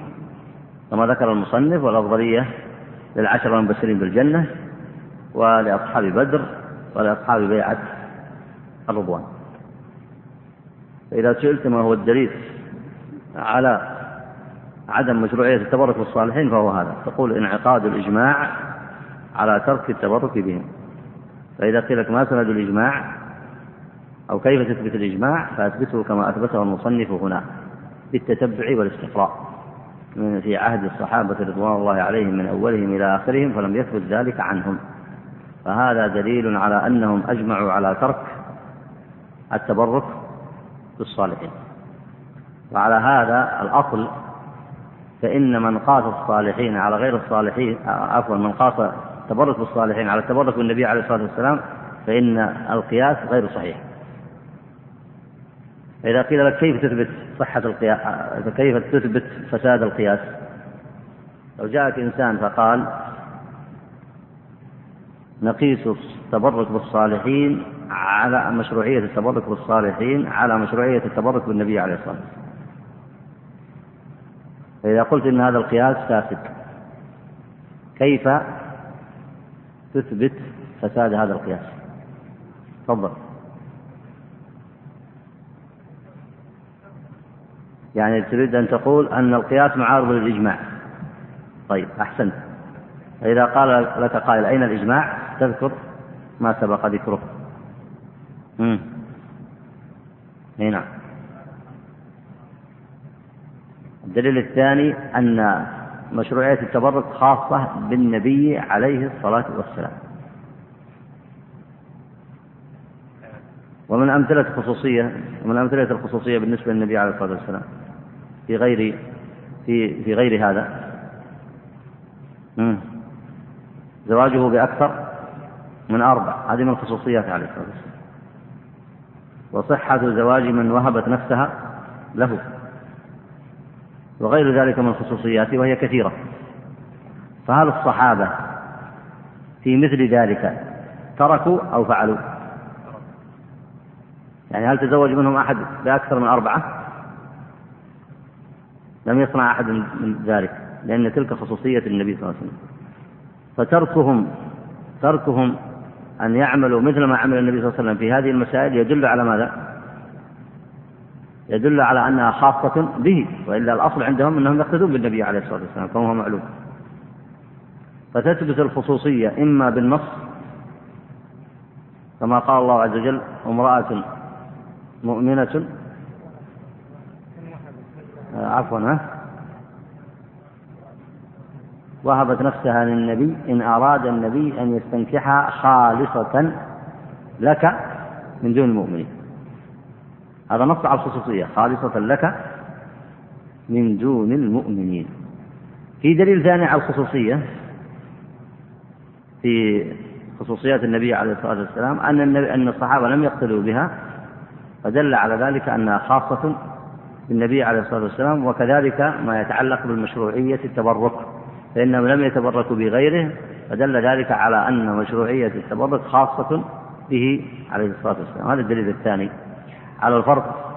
كما ذكر المصنف والأفضلية للعشرة المبشرين بالجنة ولأصحاب بدر ولأصحاب بيعة الرضوان. فإذا سئلت ما هو الدليل على عدم مشروعية التبرك بالصالحين فهو هذا. تقول انعقاد الإجماع على ترك التبرك بهم. فإذا قيل لك ما سند الإجماع أو كيف تثبت الإجماع فأثبته كما أثبته المصنف هنا. بالتتبع والاستقراء. في عهد الصحابة رضوان الله عليهم من أولهم إلى آخرهم فلم يثبت ذلك عنهم. فهذا دليل على أنهم أجمعوا على ترك التبرك بالصالحين. وعلى هذا الأصل فإن من قاس الصالحين على غير الصالحين عفوا من قاس التبرك بالصالحين على التبرك بالنبي عليه الصلاة والسلام فإن القياس غير صحيح. فإذا قيل لك كيف تثبت صحة القياس كيف تثبت فساد القياس؟ لو جاءك إنسان فقال نقيس التبرك بالصالحين على مشروعية التبرك بالصالحين على مشروعية التبرك بالنبي عليه الصلاة والسلام. فإذا قلت إن هذا القياس فاسد كيف تثبت فساد هذا القياس؟ تفضل. يعني تريد أن تقول أن القياس معارض للإجماع. طيب أحسنت. فإذا قال لك قائل أين الإجماع؟ تذكر ما سبق ذكره. امم أي نعم. الدليل الثاني أن مشروعية التبرك خاصة بالنبي عليه الصلاة والسلام. ومن أمثلة الخصوصية ومن أمثلة الخصوصية بالنسبة للنبي عليه الصلاة والسلام. في غير في في غير هذا. زواجه بأكثر من أربع. هذه من خصوصيات عليه الصلاة والسلام. وصحة زواج من وهبت نفسها له. وغير ذلك من خصوصياته وهي كثيرة. فهل الصحابة في مثل ذلك تركوا أو فعلوا؟ يعني هل تزوج منهم أحد بأكثر من أربعة؟ لم يصنع أحد من ذلك لأن تلك خصوصية النبي صلى الله عليه وسلم فتركهم تركهم أن يعملوا مثل ما عمل النبي صلى الله عليه وسلم في هذه المسائل يدل على ماذا؟ يدل على أنها خاصة به وإلا الأصل عندهم أنهم يقتدون بالنبي عليه الصلاة والسلام كما هو معلوم فتثبت الخصوصية إما بالنص كما قال الله عز وجل امرأة مؤمنة عفوا ها؟ وهبت نفسها للنبي إن أراد النبي أن يستنكحها خالصة لك من دون المؤمنين. هذا نص على الخصوصية خالصة لك من دون المؤمنين. في دليل ثاني على الخصوصية في خصوصيات النبي عليه الصلاة والسلام أن أن الصحابة لم يقتلوا بها فدل على ذلك أنها خاصة بالنبي عليه الصلاة والسلام وكذلك ما يتعلق بالمشروعية التبرك فإنهم لم يتبركوا بغيره فدل ذلك على أن مشروعية التبرك خاصة به عليه الصلاة والسلام. هذا الدليل الثاني على الفرق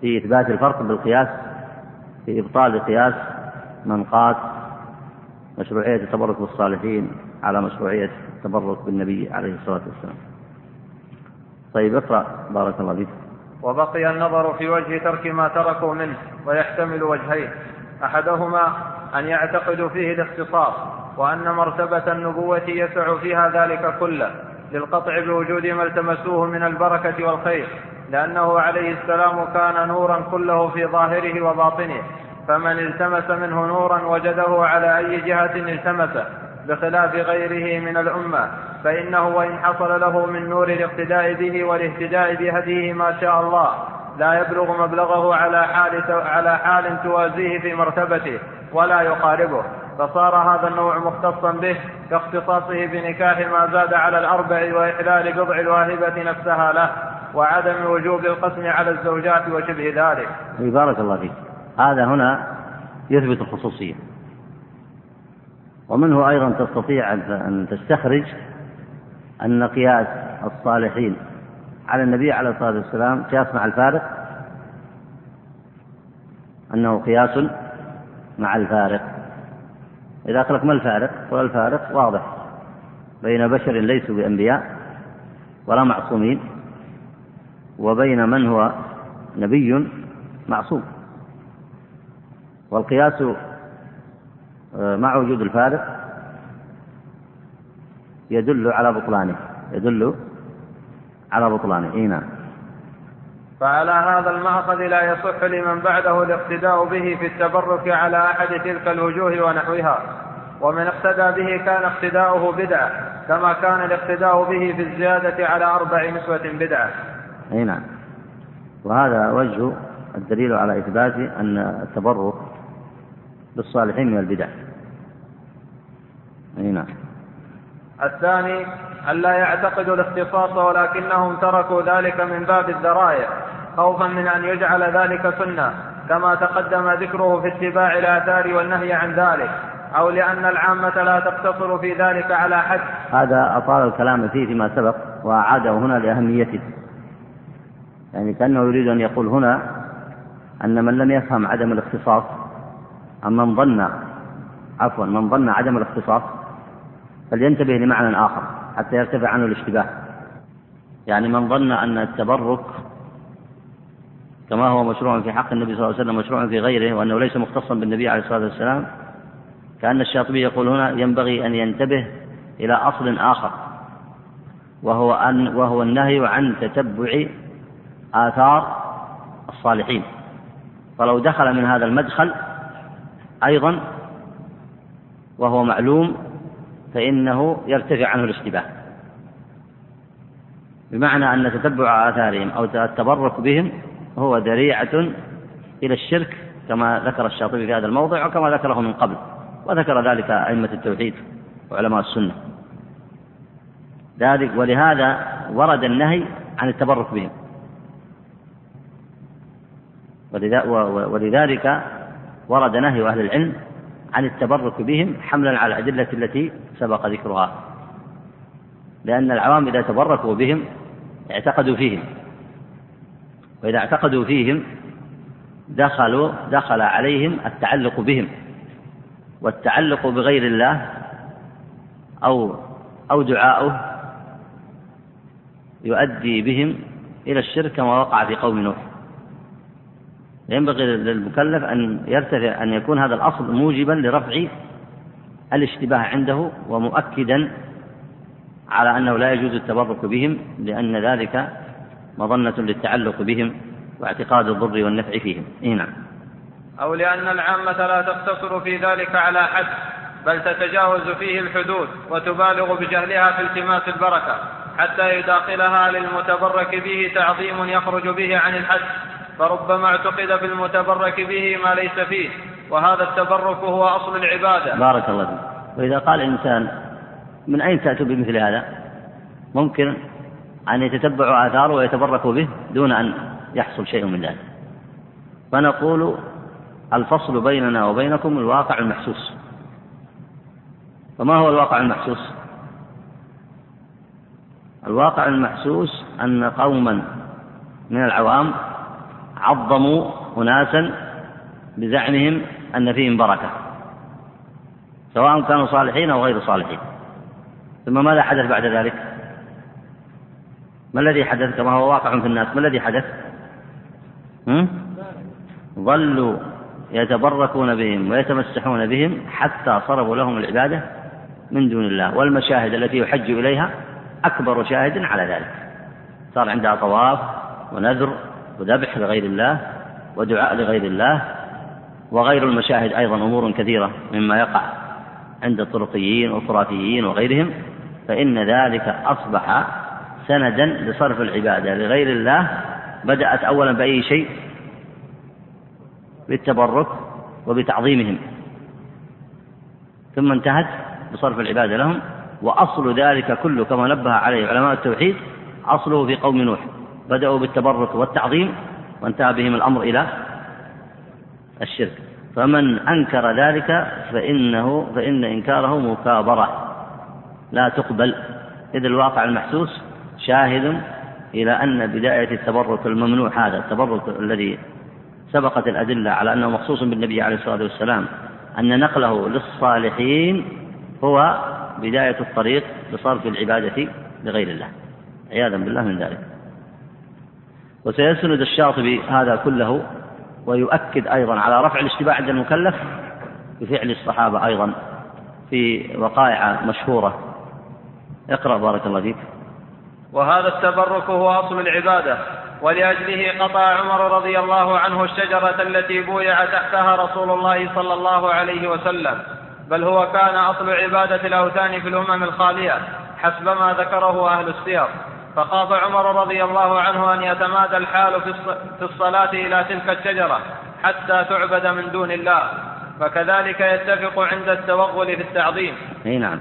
في إثبات الفرق بالقياس في إبطال قياس من قاس مشروعية التبرك بالصالحين على مشروعية التبرك بالنبي عليه الصلاة والسلام. طيب اقرأ بارك الله فيك. وبقي النظر في وجه ترك ما تركوا منه ويحتمل وجهين. أحدهما أن يعتقدوا فيه الاختصاص وأن مرتبة النبوة يسع فيها ذلك كله للقطع بوجود ما التمسوه من البركة والخير لأنه عليه السلام كان نورا كله في ظاهره وباطنه فمن التمس منه نورا وجده على أي جهة التمسه. بخلاف غيره من الأمة فإنه وإن حصل له من نور الاقتداء به والاهتداء بهديه ما شاء الله لا يبلغ مبلغه على حال على حال توازيه في مرتبته ولا يقاربه. فصار هذا النوع مختصا به كاختصاصه بنكاح ما زاد على الأربع وإحلال بضع الواهبة نفسها له وعدم وجوب القسم على الزوجات وشبه ذلك. بارك الله فيك. هذا هنا يثبت الخصوصية. ومنه أيضا تستطيع أن تستخرج أن قياس الصالحين. على النبي عليه الصلاة والسلام قياس مع الفارق؟ أنه قياس مع الفارق. إذا قلت ما الفارق؟ قل الفارق واضح. بين بشر ليسوا بأنبياء ولا معصومين وبين من هو نبي معصوم. والقياس مع وجود الفارق يدل على بطلانه يدل على بطلانه. إي نعم. فعلى هذا المأخذ لا يصح لمن بعده الاقتداء به في التبرك على أحد تلك الوجوه ونحوها. ومن اقتدى به كان اقتداؤه بدعة كما كان الاقتداء به في الزيادة على أربع نسوة بدعة. أي نعم. وهذا وجه الدليل على إثبات أن التبرك بالصالحين من البدع. أي نعم. الثاني ألا يعتقدوا الاختصاص ولكنهم تركوا ذلك من باب الذرائع خوفا من أن يجعل ذلك سنة كما تقدم ذكره في اتباع الآثار والنهي عن ذلك أو لأن العامة لا تقتصر في ذلك على حد. هذا أطال الكلام فيه فيما سبق وأعاده هنا لأهميته. يعني كأنه يريد أن يقول هنا أن من لم يفهم عدم الاختصاص أم من ظن عفوا من ظن عدم الاختصاص؟ فلينتبه لمعنى آخر حتى يرتفع عنه الاشتباه. يعني من ظن أن التبرك كما هو مشروع في حق النبي صلى الله عليه وسلم مشروع في غيره وأنه ليس مختصا بالنبي عليه الصلاة والسلام كأن الشاطبي يقول هنا ينبغي أن ينتبه إلى أصل آخر وهو أن وهو النهي عن تتبع آثار الصالحين. فلو دخل من هذا المدخل أيضا وهو معلوم فإنه يرتفع عنه الاشتباه. بمعنى أن تتبع آثارهم أو التبرك بهم هو ذريعة إلى الشرك كما ذكر الشاطبي في هذا الموضع وكما ذكره من قبل وذكر ذلك أئمة التوحيد وعلماء السنة. ذلك ولهذا ورد النهي عن التبرك بهم. ولذلك ورد نهي أهل العلم عن التبرك بهم حملا على الأدلة التي سبق ذكرها. لأن العوام إذا تبركوا بهم اعتقدوا فيهم. وإذا اعتقدوا فيهم دخلوا دخل عليهم التعلق بهم. والتعلق بغير الله أو أو دعاؤه يؤدي بهم إلى الشرك كما وقع في قوم نوح. ينبغي للمكلف أن يرتفع أن يكون هذا الأصل موجبا لرفع الاشتباه عنده ومؤكدا على أنه لا يجوز التبرك بهم لأن ذلك مظنة للتعلق بهم واعتقاد الضر والنفع فيهم. إيه نعم. أو لأن العامة لا تقتصر في ذلك على حد بل تتجاوز فيه الحدود وتبالغ بجهلها في التماس البركة حتى يداخلها للمتبرك به تعظيم يخرج به عن الحد. فربما اعتقد في المتبرك به ما ليس فيه وهذا التبرك هو أصل العبادة. بارك الله فيك. وإذا قال إنسان من أين تأتوا بمثل هذا؟ ممكن أن يتتبعوا آثاره ويتبركوا به دون أن يحصل شيء من ذلك. فنقول الفصل بيننا وبينكم الواقع المحسوس. فما هو الواقع المحسوس؟ الواقع المحسوس أن قوما من العوام عظموا أناسا بزعمهم أن فيهم بركة سواء كانوا صالحين أو غير صالحين. ثم ماذا حدث بعد ذلك؟ ما الذي حدث؟ كما هو واقع في الناس ما الذي حدث؟ ظلوا يتبركون بهم ويتمسحون بهم حتى صرفوا لهم العبادة من دون الله والمشاهد التي يحج إليها أكبر شاهد على ذلك. صار عندها طواف ونذر وذبح لغير الله ودعاء لغير الله وغير المشاهد أيضا أمور كثيرة مما يقع عند الطرقيين والخرافيين وغيرهم فإن ذلك أصبح سندا لصرف العبادة لغير الله بدأت أولا بأي شيء؟ بالتبرك وبتعظيمهم. ثم انتهت بصرف العبادة لهم وأصل ذلك كله كما نبه عليه علماء التوحيد أصله في قوم نوح. بدأوا بالتبرك والتعظيم وانتهى بهم الأمر إلى الشرك. فمن أنكر ذلك فإنه فإن إنكاره مكابرة. لا تقبل. إذ الواقع المحسوس شاهد إلى أن بداية التبرك الممنوع هذا التبرك الذي سبقت الأدلة على أنه مخصوص بالنبي عليه الصلاة والسلام أن نقله للصالحين هو بداية الطريق لصرف العبادة لغير الله. عياذا بالله من ذلك. وسيسند الشاطبي هذا كله ويؤكد أيضا على رفع الاشتباه عند المكلف بفعل الصحابة أيضا في وقائع مشهورة. اقرأ بارك الله فيك. وهذا التبرك هو أصل العبادة ولأجله قطع عمر رضي الله عنه الشجرة التي بويع تحتها رسول الله صلى الله عليه وسلم. بل هو كان أصل عبادة الأوثان في الأمم الخالية حسب ما ذكره أهل السير فخاف عمر رضي الله عنه أن يتمادى الحال في الصلاة إلى تلك الشجرة حتى تعبد من دون الله فكذلك يتفق عند التوغل في التعظيم. إي نعم.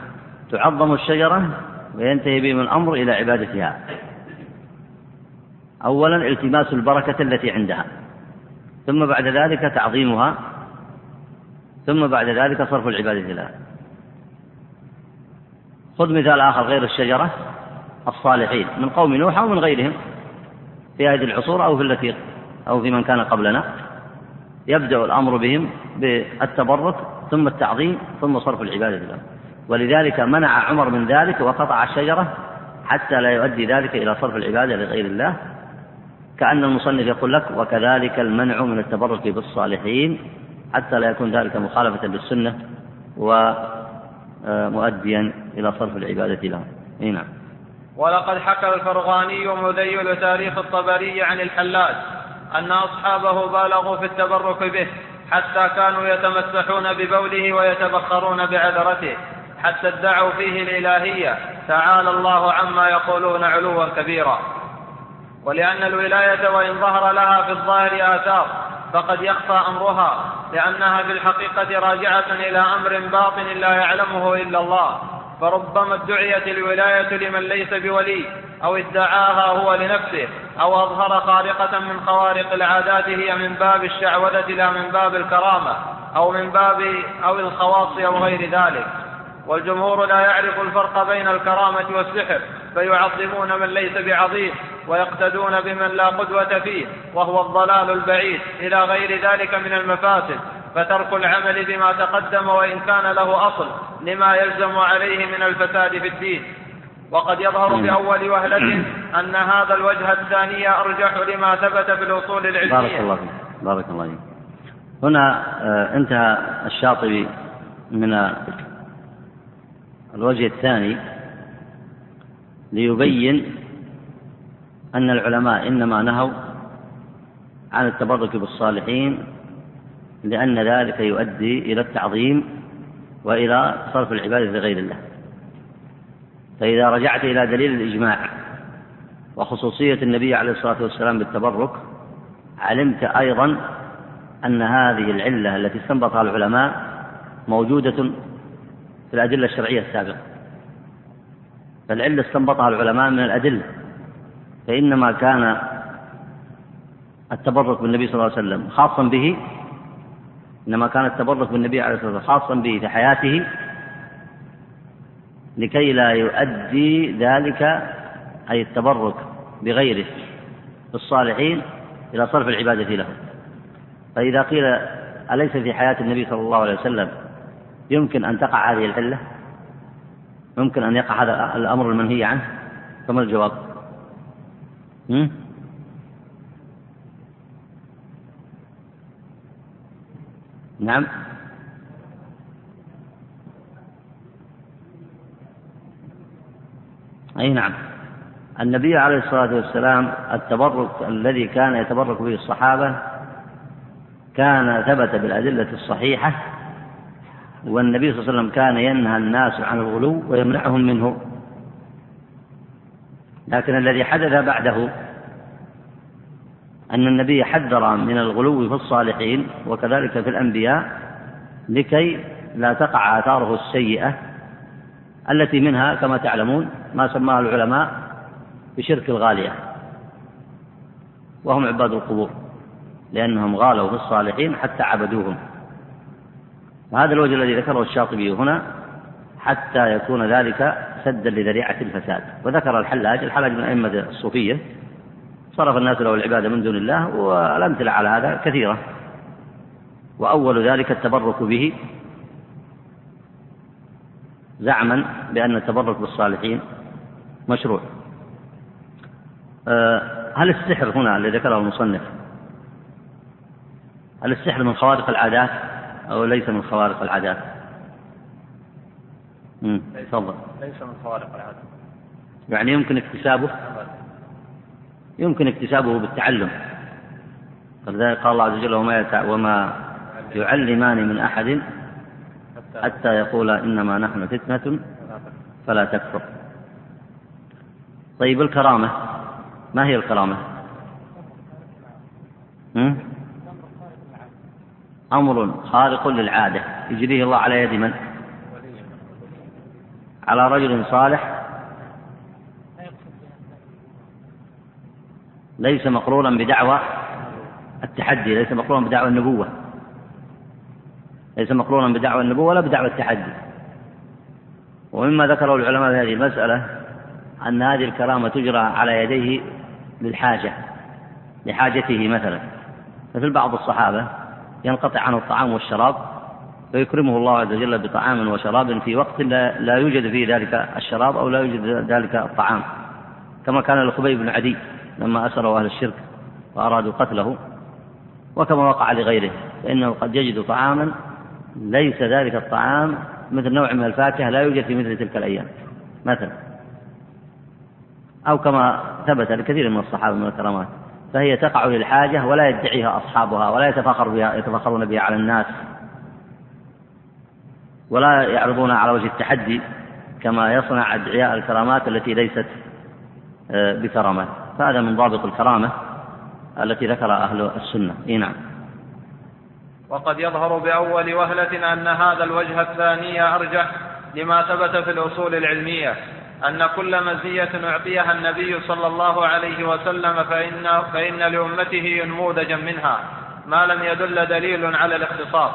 تعظم الشجرة وينتهي بهم الأمر إلى عبادتها. أولا التماس البركة التي عندها. ثم بعد ذلك تعظيمها. ثم بعد ذلك صرف العبادة لها. خذ مثال آخر غير الشجرة. الصالحين من قوم نوح أو من غيرهم في هذه العصور أو في التي أو في من كان قبلنا. يبدأ الأمر بهم بالتبرك ثم التعظيم ثم صرف العبادة لهم. ولذلك منع عمر من ذلك وقطع الشجرة حتى لا يؤدي ذلك إلى صرف العبادة لغير الله. كأن المصنف يقول لك وكذلك المنع من التبرك بالصالحين حتى لا يكون ذلك مخالفة للسنة ومؤديا إلى صرف العبادة لهم. نعم. ولقد حكى الفرغاني مذيل تاريخ الطبري عن الحلاج أن أصحابه بالغوا في التبرك به حتى كانوا يتمسحون ببوله ويتبخرون بعذرته حتى ادعوا فيه الإلهية تعالى الله عما يقولون علوا كبيرا. ولأن الولاية وإن ظهر لها في الظاهر آثار فقد يخفى أمرها لأنها في الحقيقة راجعة إلى أمر باطن لا يعلمه إلا الله. فربما ادعيت الولاية لمن ليس بولي أو ادعاها هو لنفسه أو أظهر خارقة من خوارق العادات هي من باب الشعوذة لا من باب الكرامة أو من باب أو الخواص أو غير ذلك. والجمهور لا يعرف الفرق بين الكرامة والسحر فيعظمون من ليس بعظيم ويقتدون بمن لا قدوة فيه وهو الضلال البعيد إلى غير ذلك من المفاسد. فترك العمل بما تقدم وإن كان له أصل لما يلزم عليه من الفساد في الدين. وقد يظهر في أول وهلة أن هذا الوجه الثاني أرجح لما ثبت في الأصول العلمية. بارك الله فيك. بارك الله فيك. هنا آه، انتهى الشاطبي من الوجه الثاني ليبين أن العلماء إنما نهوا عن التبرك بالصالحين لأن ذلك يؤدي إلى التعظيم وإلى صرف العبادة لغير الله. فإذا رجعت إلى دليل الإجماع وخصوصية النبي عليه الصلاة والسلام بالتبرك علمت أيضا أن هذه العلة التي استنبطها العلماء موجودة في الأدلة الشرعية السابقة. فالعلة استنبطها العلماء من الأدلة فإنما كان التبرك بالنبي صلى الله عليه وسلم خاصا به إنما كان التبرك بالنبي عليه الصلاة والسلام خاصا به في حياته لكي لا يؤدي ذلك أي التبرك بغيره بالصالحين إلى صرف العبادة له فإذا قيل أليس في حياة النبي صلى الله عليه وسلم يمكن أن تقع هذه العلة يمكن أن يقع هذا الأمر المنهي عنه؟ فما الجواب هم؟ نعم. أي نعم. النبي عليه الصلاة والسلام التبرك الذي كان يتبرك به الصحابة كان ثبت بالأدلة الصحيحة والنبي صلى الله عليه وسلم كان ينهى الناس عن الغلو ويمنعهم منه. لكن الذي حدث بعده أن النبي حذر من الغلو في الصالحين وكذلك في الأنبياء لكي لا تقع آثاره السيئة التي منها كما تعلمون ما سماها العلماء بشرك الغالية وهم عباد القبور لأنهم غالوا في الصالحين حتى عبدوهم وهذا الوجه الذي ذكره الشاطبي هنا حتى يكون ذلك سدا لذريعة الفساد وذكر الحلاج الحلاج من أئمة الصوفية صرف الناس له العبادة من دون الله والأمثلة على هذا كثيرة. وأول ذلك التبرك به زعما بأن التبرك بالصالحين مشروع. أه، هل السحر هنا الذي ذكره المصنف هل السحر من خوارق العادات أو ليس من خوارق العادات؟ تفضل. ليس من خوارق العادات. يعني يمكن اكتسابه؟ يمكن اكتسابه بالتعلم. فلذلك قال الله عز وجل وما وما يعلمان من أحد حتى يقول إنما نحن فتنة فلا تكفر. طيب الكرامة ما هي الكرامة؟ أمر خارق للعادة. يجريه الله على يد من؟ على رجل صالح ليس مقرونا بدعوى التحدي ليس مقرونا بدعوى النبوة. ليس مقرونا بدعوى النبوة ولا بدعوى التحدي. ومما ذكره العلماء في هذه المسألة أن هذه الكرامة تجرى على يديه للحاجة لحاجته مثلا. ففي بعض الصحابة ينقطع عنه الطعام والشراب فيكرمه الله عز وجل بطعام وشراب في وقت لا, لا يوجد فيه ذلك الشراب أو لا يوجد ذلك الطعام كما كان لخبيب بن عدي. لما أسروا أهل الشرك وأرادوا قتله وكما وقع لغيره فإنه قد يجد طعاما ليس ذلك الطعام مثل نوع من الفاكهة لا يوجد في مثل تلك الأيام مثلا. أو كما ثبت لكثير من الصحابة من الكرامات فهي تقع للحاجة ولا يدعيها أصحابها ولا يتفاخر بها يتفاخرون بها على الناس. ولا يعرضونها على وجه التحدي كما يصنع أدعياء الكرامات التي ليست آه، بكرامات. فهذا من ضابط الكرامة التي ذكر أهل السنة. إيه نعم. وقد يظهر بأول وهلة أن هذا الوجه الثاني أرجح لما ثبت في الأصول العلمية أن كل مزية أعطيها النبي صلى الله عليه وسلم فإن, فإن لأمته نموذجا منها ما لم يدل دليل على الاختصاص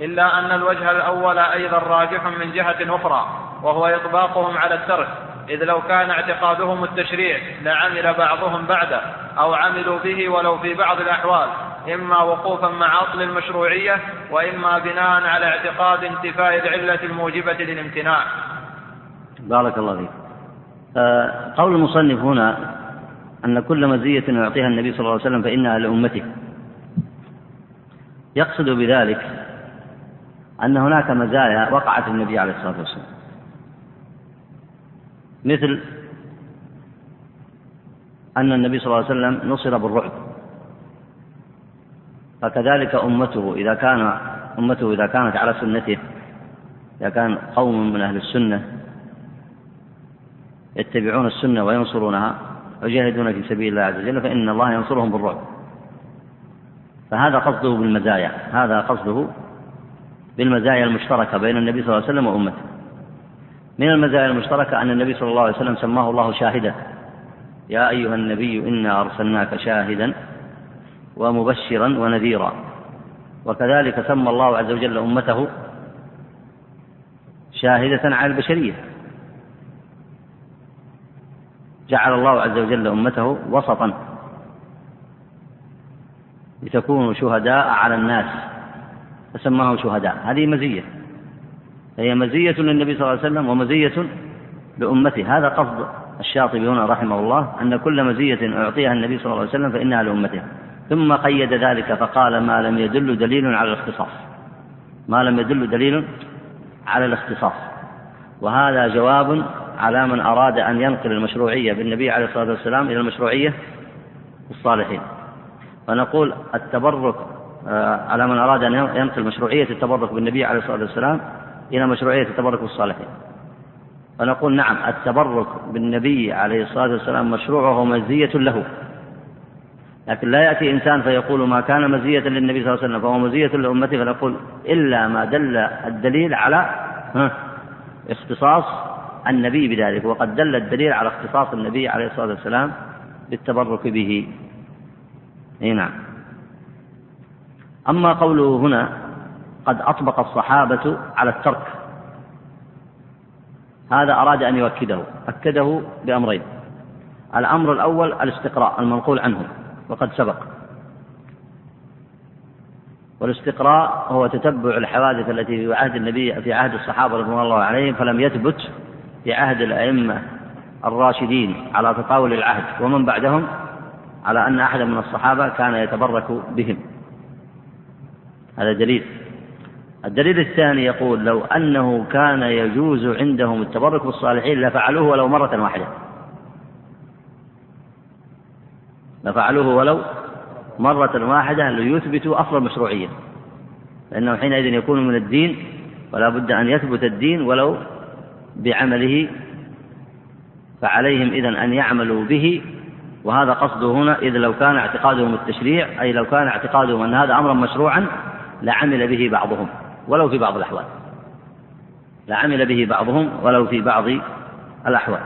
إلا أن الوجه الأول أيضا راجح من جهة أخرى وهو إطباقهم على الترك إذ لو كان اعتقادهم التشريع لعمل بعضهم بعده أو عملوا به ولو في بعض الأحوال إما وقوفا مع أصل المشروعية وإما بناء على اعتقاد انتفاء العلة الموجبة للامتناع. بارك الله فيك. آه، قول المصنف هنا أن كل مزية يعطيها النبي صلى الله عليه وسلم فإنها لأمته. يقصد بذلك أن هناك مزايا وقعت للنبي عليه الصلاة والسلام. مثل أن النبي صلى الله عليه وسلم نصر بالرعب. فكذلك أمته إذا كان أمته إذا كانت على سنته إذا كان قوم من أهل السنة يتبعون السنة وينصرونها ويجاهدون في سبيل الله عز وجل فإن الله ينصرهم بالرعب. فهذا قصده بالمزايا هذا قصده بالمزايا المشتركة بين النبي صلى الله عليه وسلم وأمته. من المزايا المشتركة أن النبي صلى الله عليه وسلم سماه الله شاهدا. يا أيها النبي إنا أرسلناك شاهدا ومبشرا ونذيرا. وكذلك سمى الله عز وجل أمته شاهدة على البشرية. جعل الله عز وجل أمته وسطا لتكونوا شهداء على الناس. فسماهم شهداء. هذه مزية. فهي مزية للنبي صلى الله عليه وسلم ومزية لأمته. هذا قصد الشاطبي هنا رحمه الله أن كل مزية أعطيها النبي صلى الله عليه وسلم فإنها لأمته. ثم قيد ذلك فقال ما لم يدل دليل على الاختصاص. ما لم يدل دليل على الاختصاص. وهذا جواب على من أراد أن ينقل المشروعية بالنبي عليه الصلاة والسلام إلى المشروعية بالصالحين فنقول التبرك آه، على من أراد أن ينقل مشروعية التبرك بالنبي عليه الصلاة والسلام إلى مشروعية التبرك بالصالحين فنقول نعم التبرك بالنبي عليه الصلاة والسلام مشروع وهو مزية له. لكن لا يأتي إنسان فيقول ما كان مزية للنبي صلى الله عليه وسلم فهو مزية لأمته فنقول إلا ما دل الدليل على اختصاص النبي بذلك. وقد دل الدليل على اختصاص النبي عليه الصلاة والسلام بالتبرك به. اي نعم. أما قوله هنا قد أطبق الصحابة على الترك. هذا أراد أن يؤكده. أكده بأمرين. الأمر الأول الاستقراء المنقول عنه وقد سبق. والاستقراء هو تتبع الحوادث التي في عهد النبي في عهد الصحابة رضوان الله عليهم فلم يثبت في عهد الأئمة الراشدين على تطاول العهد. ومن بعدهم على أن أحدا من الصحابة كان يتبرك بهم. هذا دليل. الدليل الثاني يقول لو أنه كان يجوز عندهم التبرك بالصالحين لفعلوه ولو مرة واحدة. لفعلوه ولو مرة واحدة ليثبتوا أصل المشروعية فإنه حينئذ يكون من الدين ولا بد أن يثبت الدين ولو بعمله فعليهم إذن أن يعملوا به. وهذا قصده هنا إذ لو كان اعتقادهم التشريع أي لو كان اعتقادهم أن هذا أمرا مشروعا لعمل به بعضهم. ولو في بعض الأحوال. لعمل به بعضهم ولو في بعض الأحوال.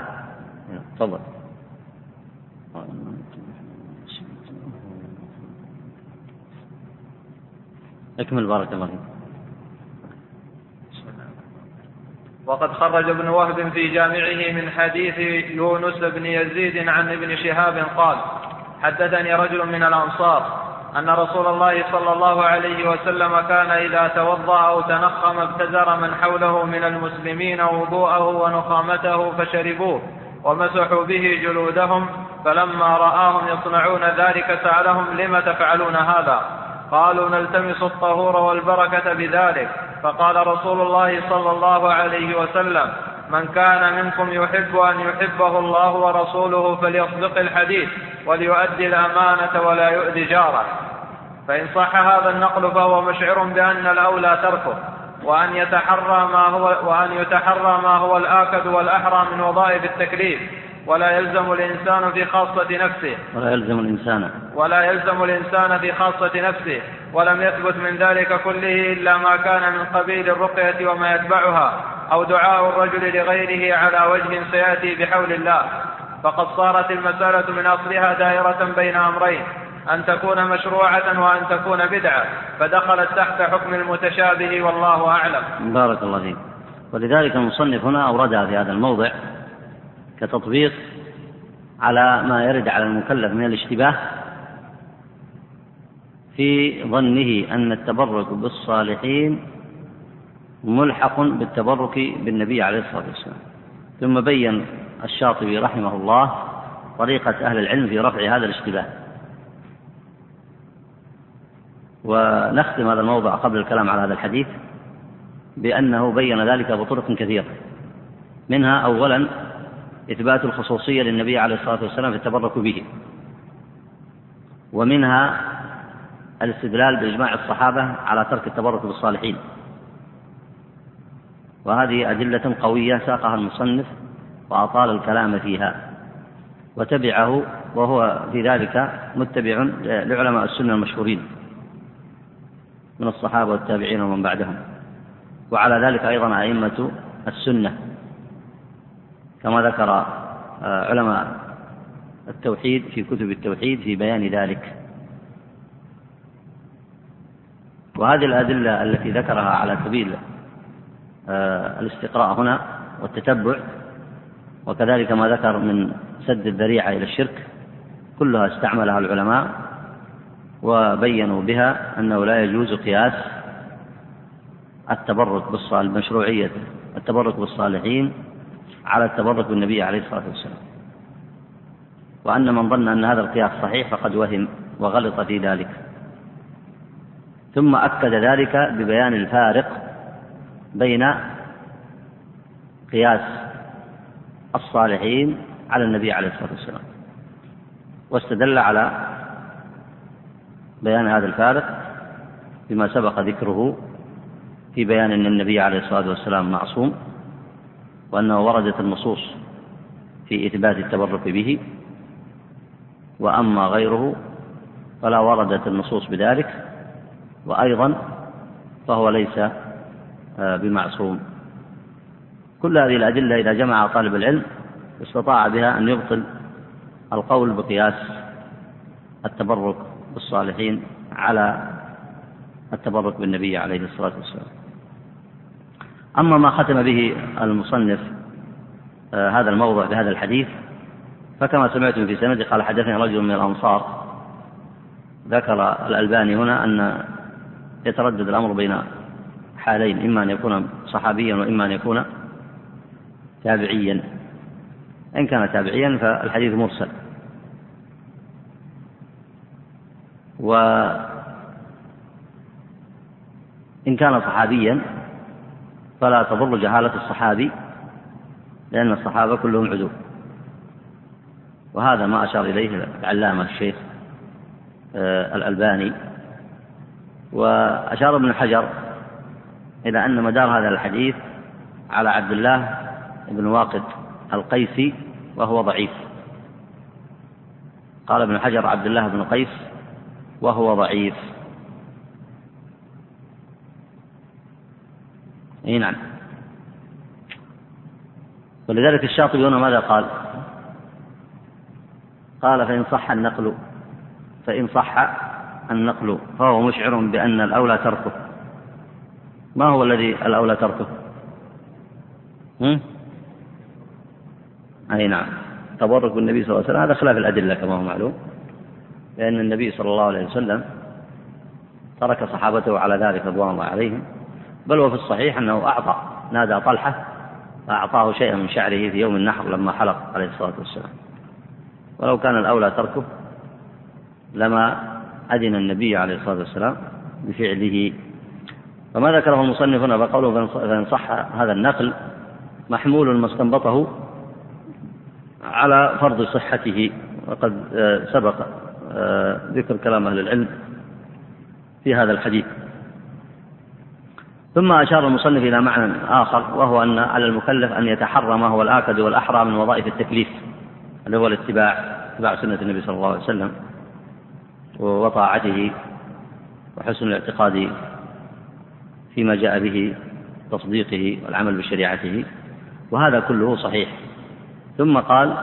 تفضل. اكمل بارك الله فيك وقد خرج ابن وهب في جامعه من حديث يونس بن يزيد عن ابن شهاب قال حدثني رجل من الأنصار أن رسول الله صلى الله عليه وسلم كان إذا توضأ أو تنخم ابتزر من حوله من المسلمين وضوءه ونخامته فشربوه ومسحوا به جلودهم فلما رآهم يصنعون ذلك سألهم لم تفعلون هذا؟ قالوا نلتمس الطهور والبركة بذلك. فقال رسول الله صلى الله عليه وسلم من كان منكم يحب أن يحبه الله ورسوله فليصدق الحديث وليؤدي الأمانة ولا يؤذي جاره. فإن صح هذا النقل فهو مشعر بأن الأولى تركه وأن يتحرى ما هو وأن يتحرى ما هو الآكد والأحرى من وظائف التكليف ولا يلزم الإنسان في خاصة نفسه. ولا يلزم الإنسان. ولا يلزم الإنسان في خاصة نفسه. ولم يثبت من ذلك كله إلا ما كان من قبيل الرقية وما يتبعها. أو دعاء الرجل لغيره على وجه سيأتي بحول الله فقد صارت المسألة من أصلها دائرة بين أمرين أن تكون مشروعة وأن تكون بدعة فدخلت تحت حكم المتشابه والله أعلم. بارك الله فيك. ولذلك المصنف هنا أوردها في هذا الموضع كتطبيق على ما يرد على المكلف من الاشتباه في ظنه أن التبرك بالصالحين ملحق بالتبرك بالنبي عليه الصلاة والسلام. ثم بين الشاطبي رحمه الله طريقة أهل العلم في رفع هذا الاشتباه. ونختم هذا الموضع قبل الكلام على هذا الحديث بأنه بين ذلك بطرق كثيرة. منها أولا إثبات الخصوصية للنبي عليه الصلاة والسلام في التبرك به. ومنها الاستدلال بإجماع الصحابة على ترك التبرك بالصالحين. وهذه أدلة قوية ساقها المصنف وأطال الكلام فيها وتبعه وهو في ذلك متبع لعلماء السنة المشهورين من الصحابة والتابعين ومن بعدهم. وعلى ذلك أيضا أئمة السنة كما ذكر آه، علماء التوحيد في كتب التوحيد في بيان ذلك. وهذه الأدلة التي ذكرها على سبيل الاستقراء هنا والتتبع وكذلك ما ذكر من سد الذريعة إلى الشرك كلها استعملها العلماء وبينوا بها أنه لا يجوز قياس التبرك بالصالح مشروعية التبرك بالصالحين على التبرك بالنبي عليه الصلاة والسلام. وأن من ظن أن هذا القياس صحيح فقد وهم وغلط في ذلك. ثم أكد ذلك ببيان الفارق بين قياس الصالحين على النبي عليه الصلاة والسلام. واستدل على بيان هذا الفارق بما سبق ذكره في بيان أن النبي عليه الصلاة والسلام معصوم وأنه وردت النصوص في إثبات التبرك به وأما غيره فلا وردت النصوص بذلك وأيضا فهو ليس بمعصوم كل هذه الأدلة إذا جمع طالب العلم استطاع بها أن يبطل القول بقياس التبرك بالصالحين على التبرك بالنبي عليه الصلاة والسلام. أما ما ختم به المصنف آه، هذا الموضع بهذا الحديث فكما سمعتم في سنده قال حدثني رجل من الأنصار. ذكر الألباني هنا أن يتردد الأمر بين حالين إما أن يكون صحابيا وإما أن يكون تابعيا. إن كان تابعيا فالحديث مرسل. وإن كان صحابيا فلا تضر جهالة الصحابي لأن الصحابة كلهم عدول وهذا ما أشار إليه العلامة الشيخ آه، الألباني. وأشار ابن حجر إلى أن مدار هذا الحديث على عبد الله بن واقد القيسي وهو ضعيف. قال ابن حجر عبد الله بن قيس وهو ضعيف. إي نعم. ولذلك الشاطبي هنا ماذا قال؟ قال فإن صح النقل فإن صح النقل فهو مشعر بأن الأولى تركه. ما هو الذي الأولى تركه؟ هم؟ أي نعم. تبرك بالنبي صلى الله عليه وسلم. هذا خلاف الأدلة كما هو معلوم. لأن النبي صلى الله عليه وسلم ترك صحابته على ذلك رضوان الله عليهم. بل وفي الصحيح أنه أعطى نادى طلحة فأعطاه شيئا من شعره في يوم النحر لما حلق عليه الصلاة والسلام. ولو كان الأولى تركه لما أذن النبي عليه الصلاة والسلام بفعله فما ذكره المصنف هنا فقوله فإن صح هذا النقل محمول ما استنبطه على فرض صحته وقد آه، سبق آه، ذكر كلام أهل العلم في هذا الحديث. ثم أشار المصنف إلى معنى آخر وهو أن على المكلف أن يتحرى ما هو الآكد والأحرى من وظائف التكليف اللي هو الاتباع اتباع سنة النبي صلى الله عليه وسلم وطاعته وحسن الاعتقاد فيما جاء به تصديقه والعمل بشريعته وهذا كله صحيح. ثم قال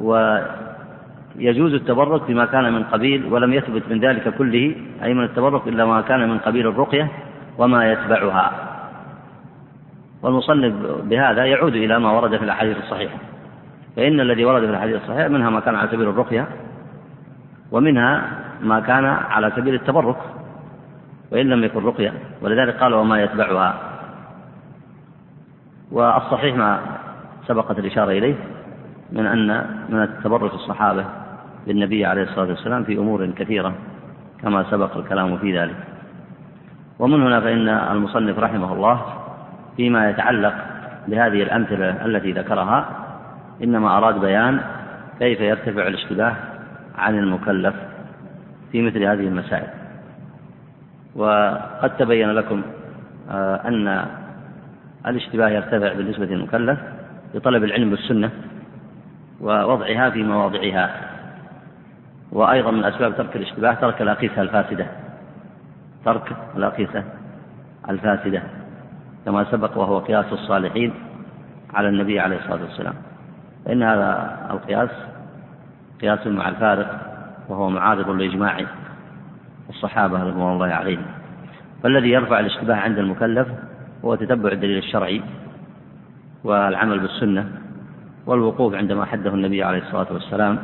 ويجوز التبرك بما كان من قبيل ولم يثبت من ذلك كله أي من التبرك إلا ما كان من قبيل الرقية وما يتبعها. والمصنف بهذا يعود إلى ما ورد في الأحاديث الصحيحة. فإن الذي ورد في الحديث الصحيح منها ما كان على سبيل الرقية ومنها ما كان على سبيل التبرك. وإن لم يكن رقية. ولذلك قال وما يتبعها. والصحيح ما سبقت الإشارة إليه من أن من التبرك الصحابة بالنبي عليه الصلاة والسلام في أمور كثيرة كما سبق الكلام في ذلك. ومن هنا فإن المصنف رحمه الله فيما يتعلق بهذه الأمثلة التي ذكرها إنما أراد بيان كيف يرتفع الاشتباه عن المكلف في مثل هذه المسائل. وقد تبين لكم آه، أن الاشتباه يرتفع بالنسبة للمكلف بطلب العلم بالسنة ووضعها في مواضعها. وأيضا من أسباب ترك الاشتباه ترك الأقيسة الفاسدة. ترك الأقيسة الفاسدة كما سبق وهو قياس الصالحين على النبي عليه الصلاة والسلام. فإن هذا القياس قياس مع الفارق وهو معارض لإجماع الصحابة رضوان الله عليهم. فالذي يرفع الاشتباه عند المكلف هو تتبع الدليل الشرعي والعمل بالسنة والوقوف عندما حده النبي عليه الصلاة والسلام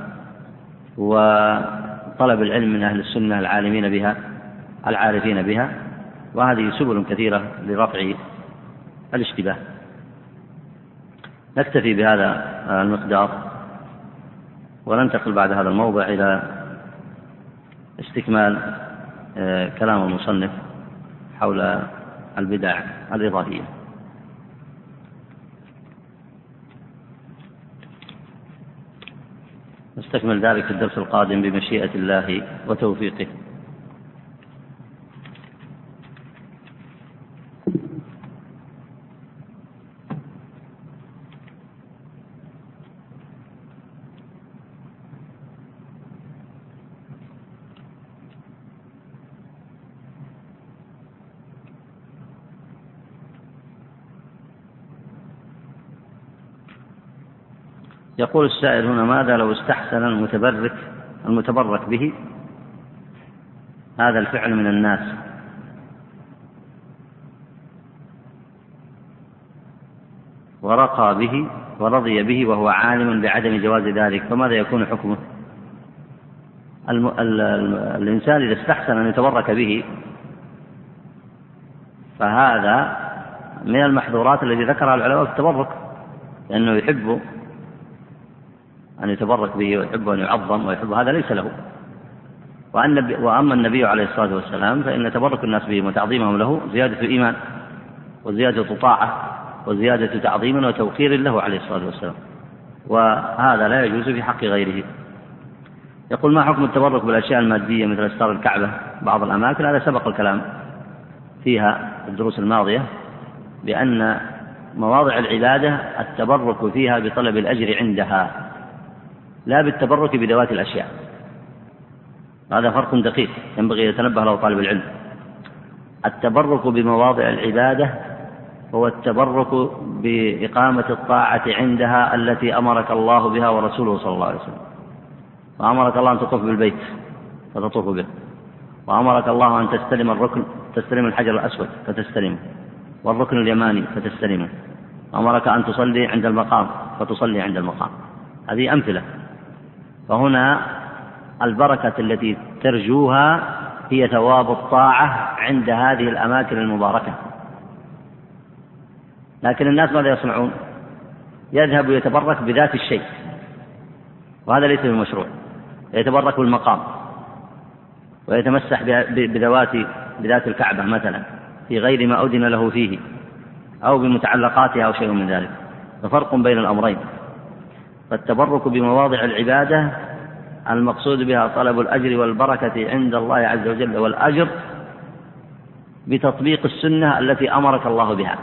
وطلب العلم من أهل السنة العالمين بها العارفين بها وهذه سبل كثيرة لرفع الاشتباه. نكتفي بهذا المقدار وننتقل بعد هذا الموضع إلى استكمال كلام المصنف حول البدع الإضافية. نستكمل ذلك في الدرس القادم بمشيئة الله وتوفيقه. يقول السائل هنا ماذا لو استحسن المتبرك المتبرك به؟ هذا الفعل من الناس. ورقى به ورضي به وهو عالم بعدم جواز ذلك فماذا يكون حكمه؟ الم... ال... ال... الإنسان إذا استحسن أن يتبرك به فهذا من المحظورات التي ذكرها العلماء في التبرك لأنه يحب أن يتبرك به ويحب أن يعظم ويحب هذا ليس له. وأن وأما النبي عليه الصلاة والسلام فإن تبرك الناس به وتعظيمهم له زيادة إيمان وزيادة طاعة وزيادة تعظيم وتوقير له عليه الصلاة والسلام. وهذا لا يجوز في حق غيره. يقول ما حكم التبرك بالأشياء المادية مثل أستار الكعبة؟ بعض الأماكن هذا سبق الكلام فيها الدروس الماضية بأن مواضع العبادة التبرك فيها بطلب الأجر عندها. لا بالتبرك بذوات الأشياء. هذا فرق دقيق ينبغي يتنبه له طالب العلم. التبرك بمواضع العبادة هو التبرك بإقامة الطاعة عندها التي أمرك الله بها ورسوله صلى الله عليه وسلم. وأمرك الله أن تطوف بالبيت فتطوف به. وأمرك الله أن تستلم الركن تستلم الحجر الأسود فتستلمه. والركن اليماني فتستلمه. أمرك أن تصلي عند المقام فتصلي عند المقام. هذه أمثلة. فهنا البركة التي ترجوها هي ثواب الطاعة عند هذه الأماكن المباركة. لكن الناس ماذا يصنعون؟ يذهب يتبرك بذات الشيء. وهذا ليس بمشروع. يتبرك بالمقام. ويتمسح بذوات بذات الكعبة مثلا في غير ما أذن له فيه أو بمتعلقاتها أو شيء من ذلك. ففرق بين الأمرين. فالتبرك بمواضع العبادة المقصود بها طلب الأجر والبركة عند الله عز وجل والأجر بتطبيق السنة التي أمرك الله بها.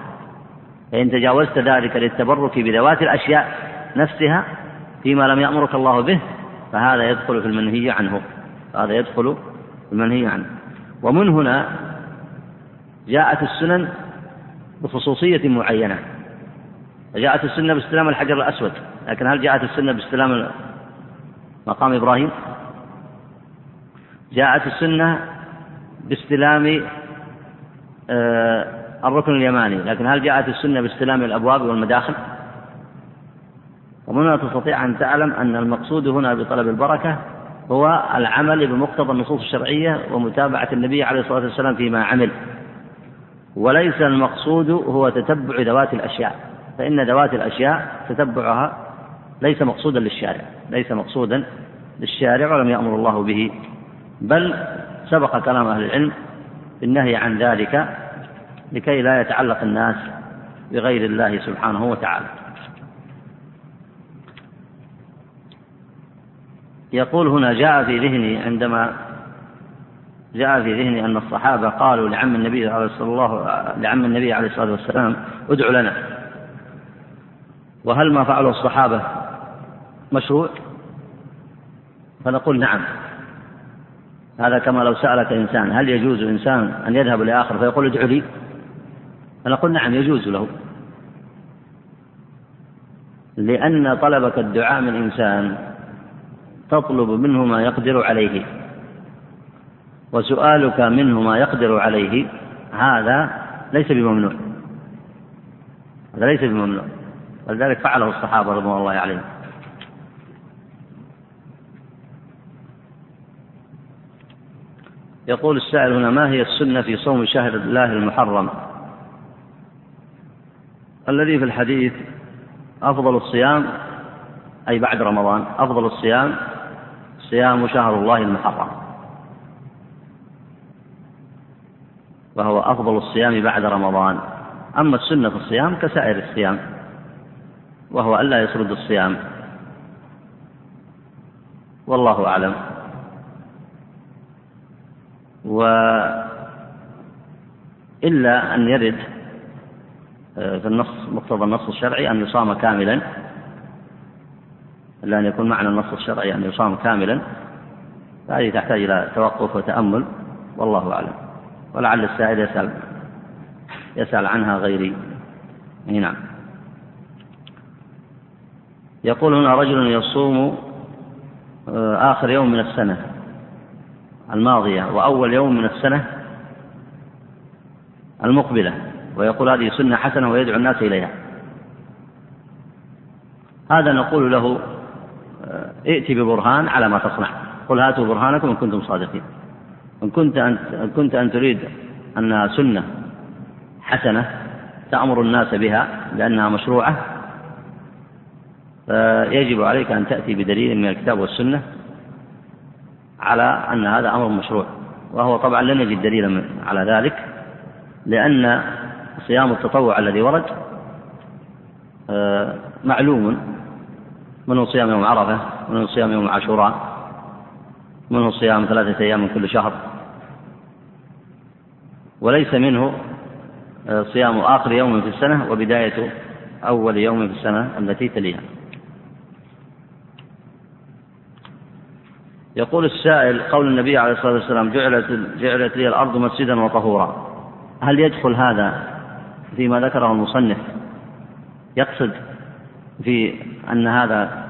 فإن تجاوزت ذلك للتبرك بذوات الأشياء نفسها فيما لم يأمرك الله به فهذا يدخل في المنهي عنه. هذا يدخل في المنهي عنه. ومن هنا جاءت السنن بخصوصية معينة. فجاءت السنة باستلام الحجر الأسود. لكن هل جاءت السنة باستلام مقام إبراهيم؟ جاءت السنة باستلام آه، الركن اليماني. لكن هل جاءت السنة باستلام الأبواب والمداخل؟ ومن هنا تستطيع أن تعلم أن المقصود هنا بطلب البركة هو العمل بمقتضى النصوص الشرعية ومتابعة النبي عليه الصلاة والسلام فيما عمل. وليس المقصود هو تتبع ذوات الأشياء. فإن ذوات الأشياء تتبعها ليس مقصودا للشارع ليس مقصودا للشارع ولم يأمر الله به بل سبق كلام أهل العلم بالنهي عن ذلك لكي لا يتعلق الناس بغير الله سبحانه وتعالى. يقول هنا جاء في ذهني عندما جاء في ذهني أن الصحابة قالوا لعم النبي عليه الصلاة لعم النبي عليه الصلاة والسلام ادع لنا. وهل ما فعله الصحابة مشروع؟ فنقول نعم. هذا كما لو سألك إنسان هل يجوز إنسان أن يذهب لآخر فيقول ادع لي؟ فنقول نعم يجوز له. لأن طلبك الدعاء من إنسان تطلب منه ما يقدر عليه وسؤالك منه ما يقدر عليه هذا ليس بممنوع. هذا ليس بممنوع. ولذلك فعله الصحابة رضوان الله عليهم. يقول السائل هنا ما هي السنة في صوم شهر الله المحرم؟ الذي في الحديث أفضل الصيام أي بعد رمضان أفضل الصيام صيام شهر الله المحرم. وهو أفضل الصيام بعد رمضان. أما السنة في الصيام كسائر الصيام. وهو ألا يسرد الصيام. والله أعلم. وإلا أن يرد آه، في النص مقتضى النص الشرعي أن يصام كاملا. إلا أن يكون معنى النص الشرعي أن يصام كاملا. فهذه تحتاج إلى توقف وتأمل. والله أعلم. ولعل السائل يسأل يسأل عنها غيري. نعم. يقول هنا رجل يصوم آه، آخر يوم من السنة الماضية وأول يوم من السنة المقبلة ويقول هذه سنة حسنة ويدعو الناس إليها. هذا نقول له آه، ائت ببرهان على ما تصنع. قل هاتوا برهانكم إن كنتم صادقين. إن كنت أن كنت أن تريد أنها سنة حسنة تأمر الناس بها لأنها مشروعة فيجب عليك أن تأتي بدليل من الكتاب والسنة على أن هذا أمر مشروع وهو طبعا لن نجد دليلا على ذلك لأن صيام التطوع الذي ورد آه، معلوم منه صيام يوم عرفة منه صيام يوم عاشوراء منه صيام ثلاثة أيام من كل شهر. وليس منه آه، صيام آخر يوم في السنة وبداية أول يوم في السنة التي تليها. يقول السائل قول النبي عليه الصلاة والسلام جعلت, جعلت لي الأرض مسجدا وطهورا. هل يدخل هذا فيما ذكره المصنف؟ يقصد في أن هذا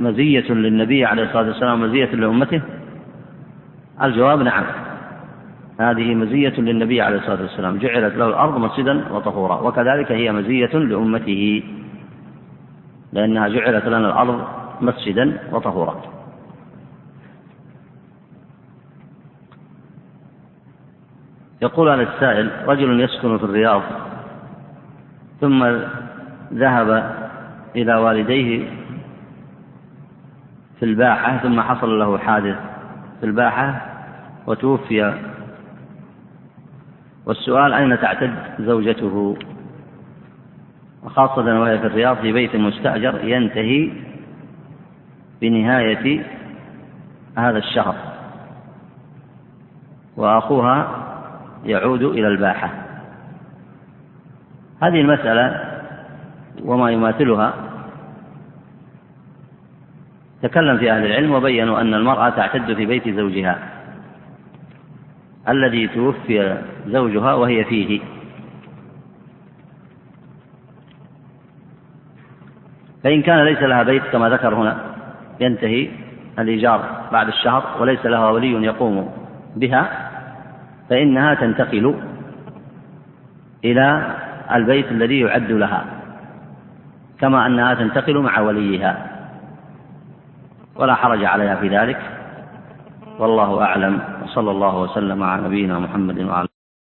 مزية للنبي عليه الصلاة والسلام مزية لأمته؟ الجواب نعم. هذه مزية للنبي عليه الصلاة والسلام جعلت له الأرض مسجدا وطهورا. وكذلك هي مزية لأمته لأنها جعلت لنا الأرض مسجدا وطهورا. يقول هذا السائل رجل يسكن في الرياض ثم ذهب إلى والديه في الباحة ثم حصل له حادث في الباحة وتوفي. والسؤال أين تعتد زوجته؟ وخاصة وهي في الرياض في بيت مستأجر ينتهي بنهاية هذا الشهر. وأخوها يعود إلى الباحة. هذه المسألة وما يماثلها. تكلم في أهل العلم وبينوا أن المرأة تعتد في بيت زوجها الذي توفي زوجها وهي فيه. فإن كان ليس لها بيت كما ذكر هنا ينتهي الإيجار بعد الشهر وليس لها ولي يقوم بها. فإنها تنتقل إلى البيت الذي يعد لها كما أنها تنتقل مع وليها. ولا حرج عليها في ذلك. والله أعلم. وصلى الله وسلم على نبينا محمد وعلى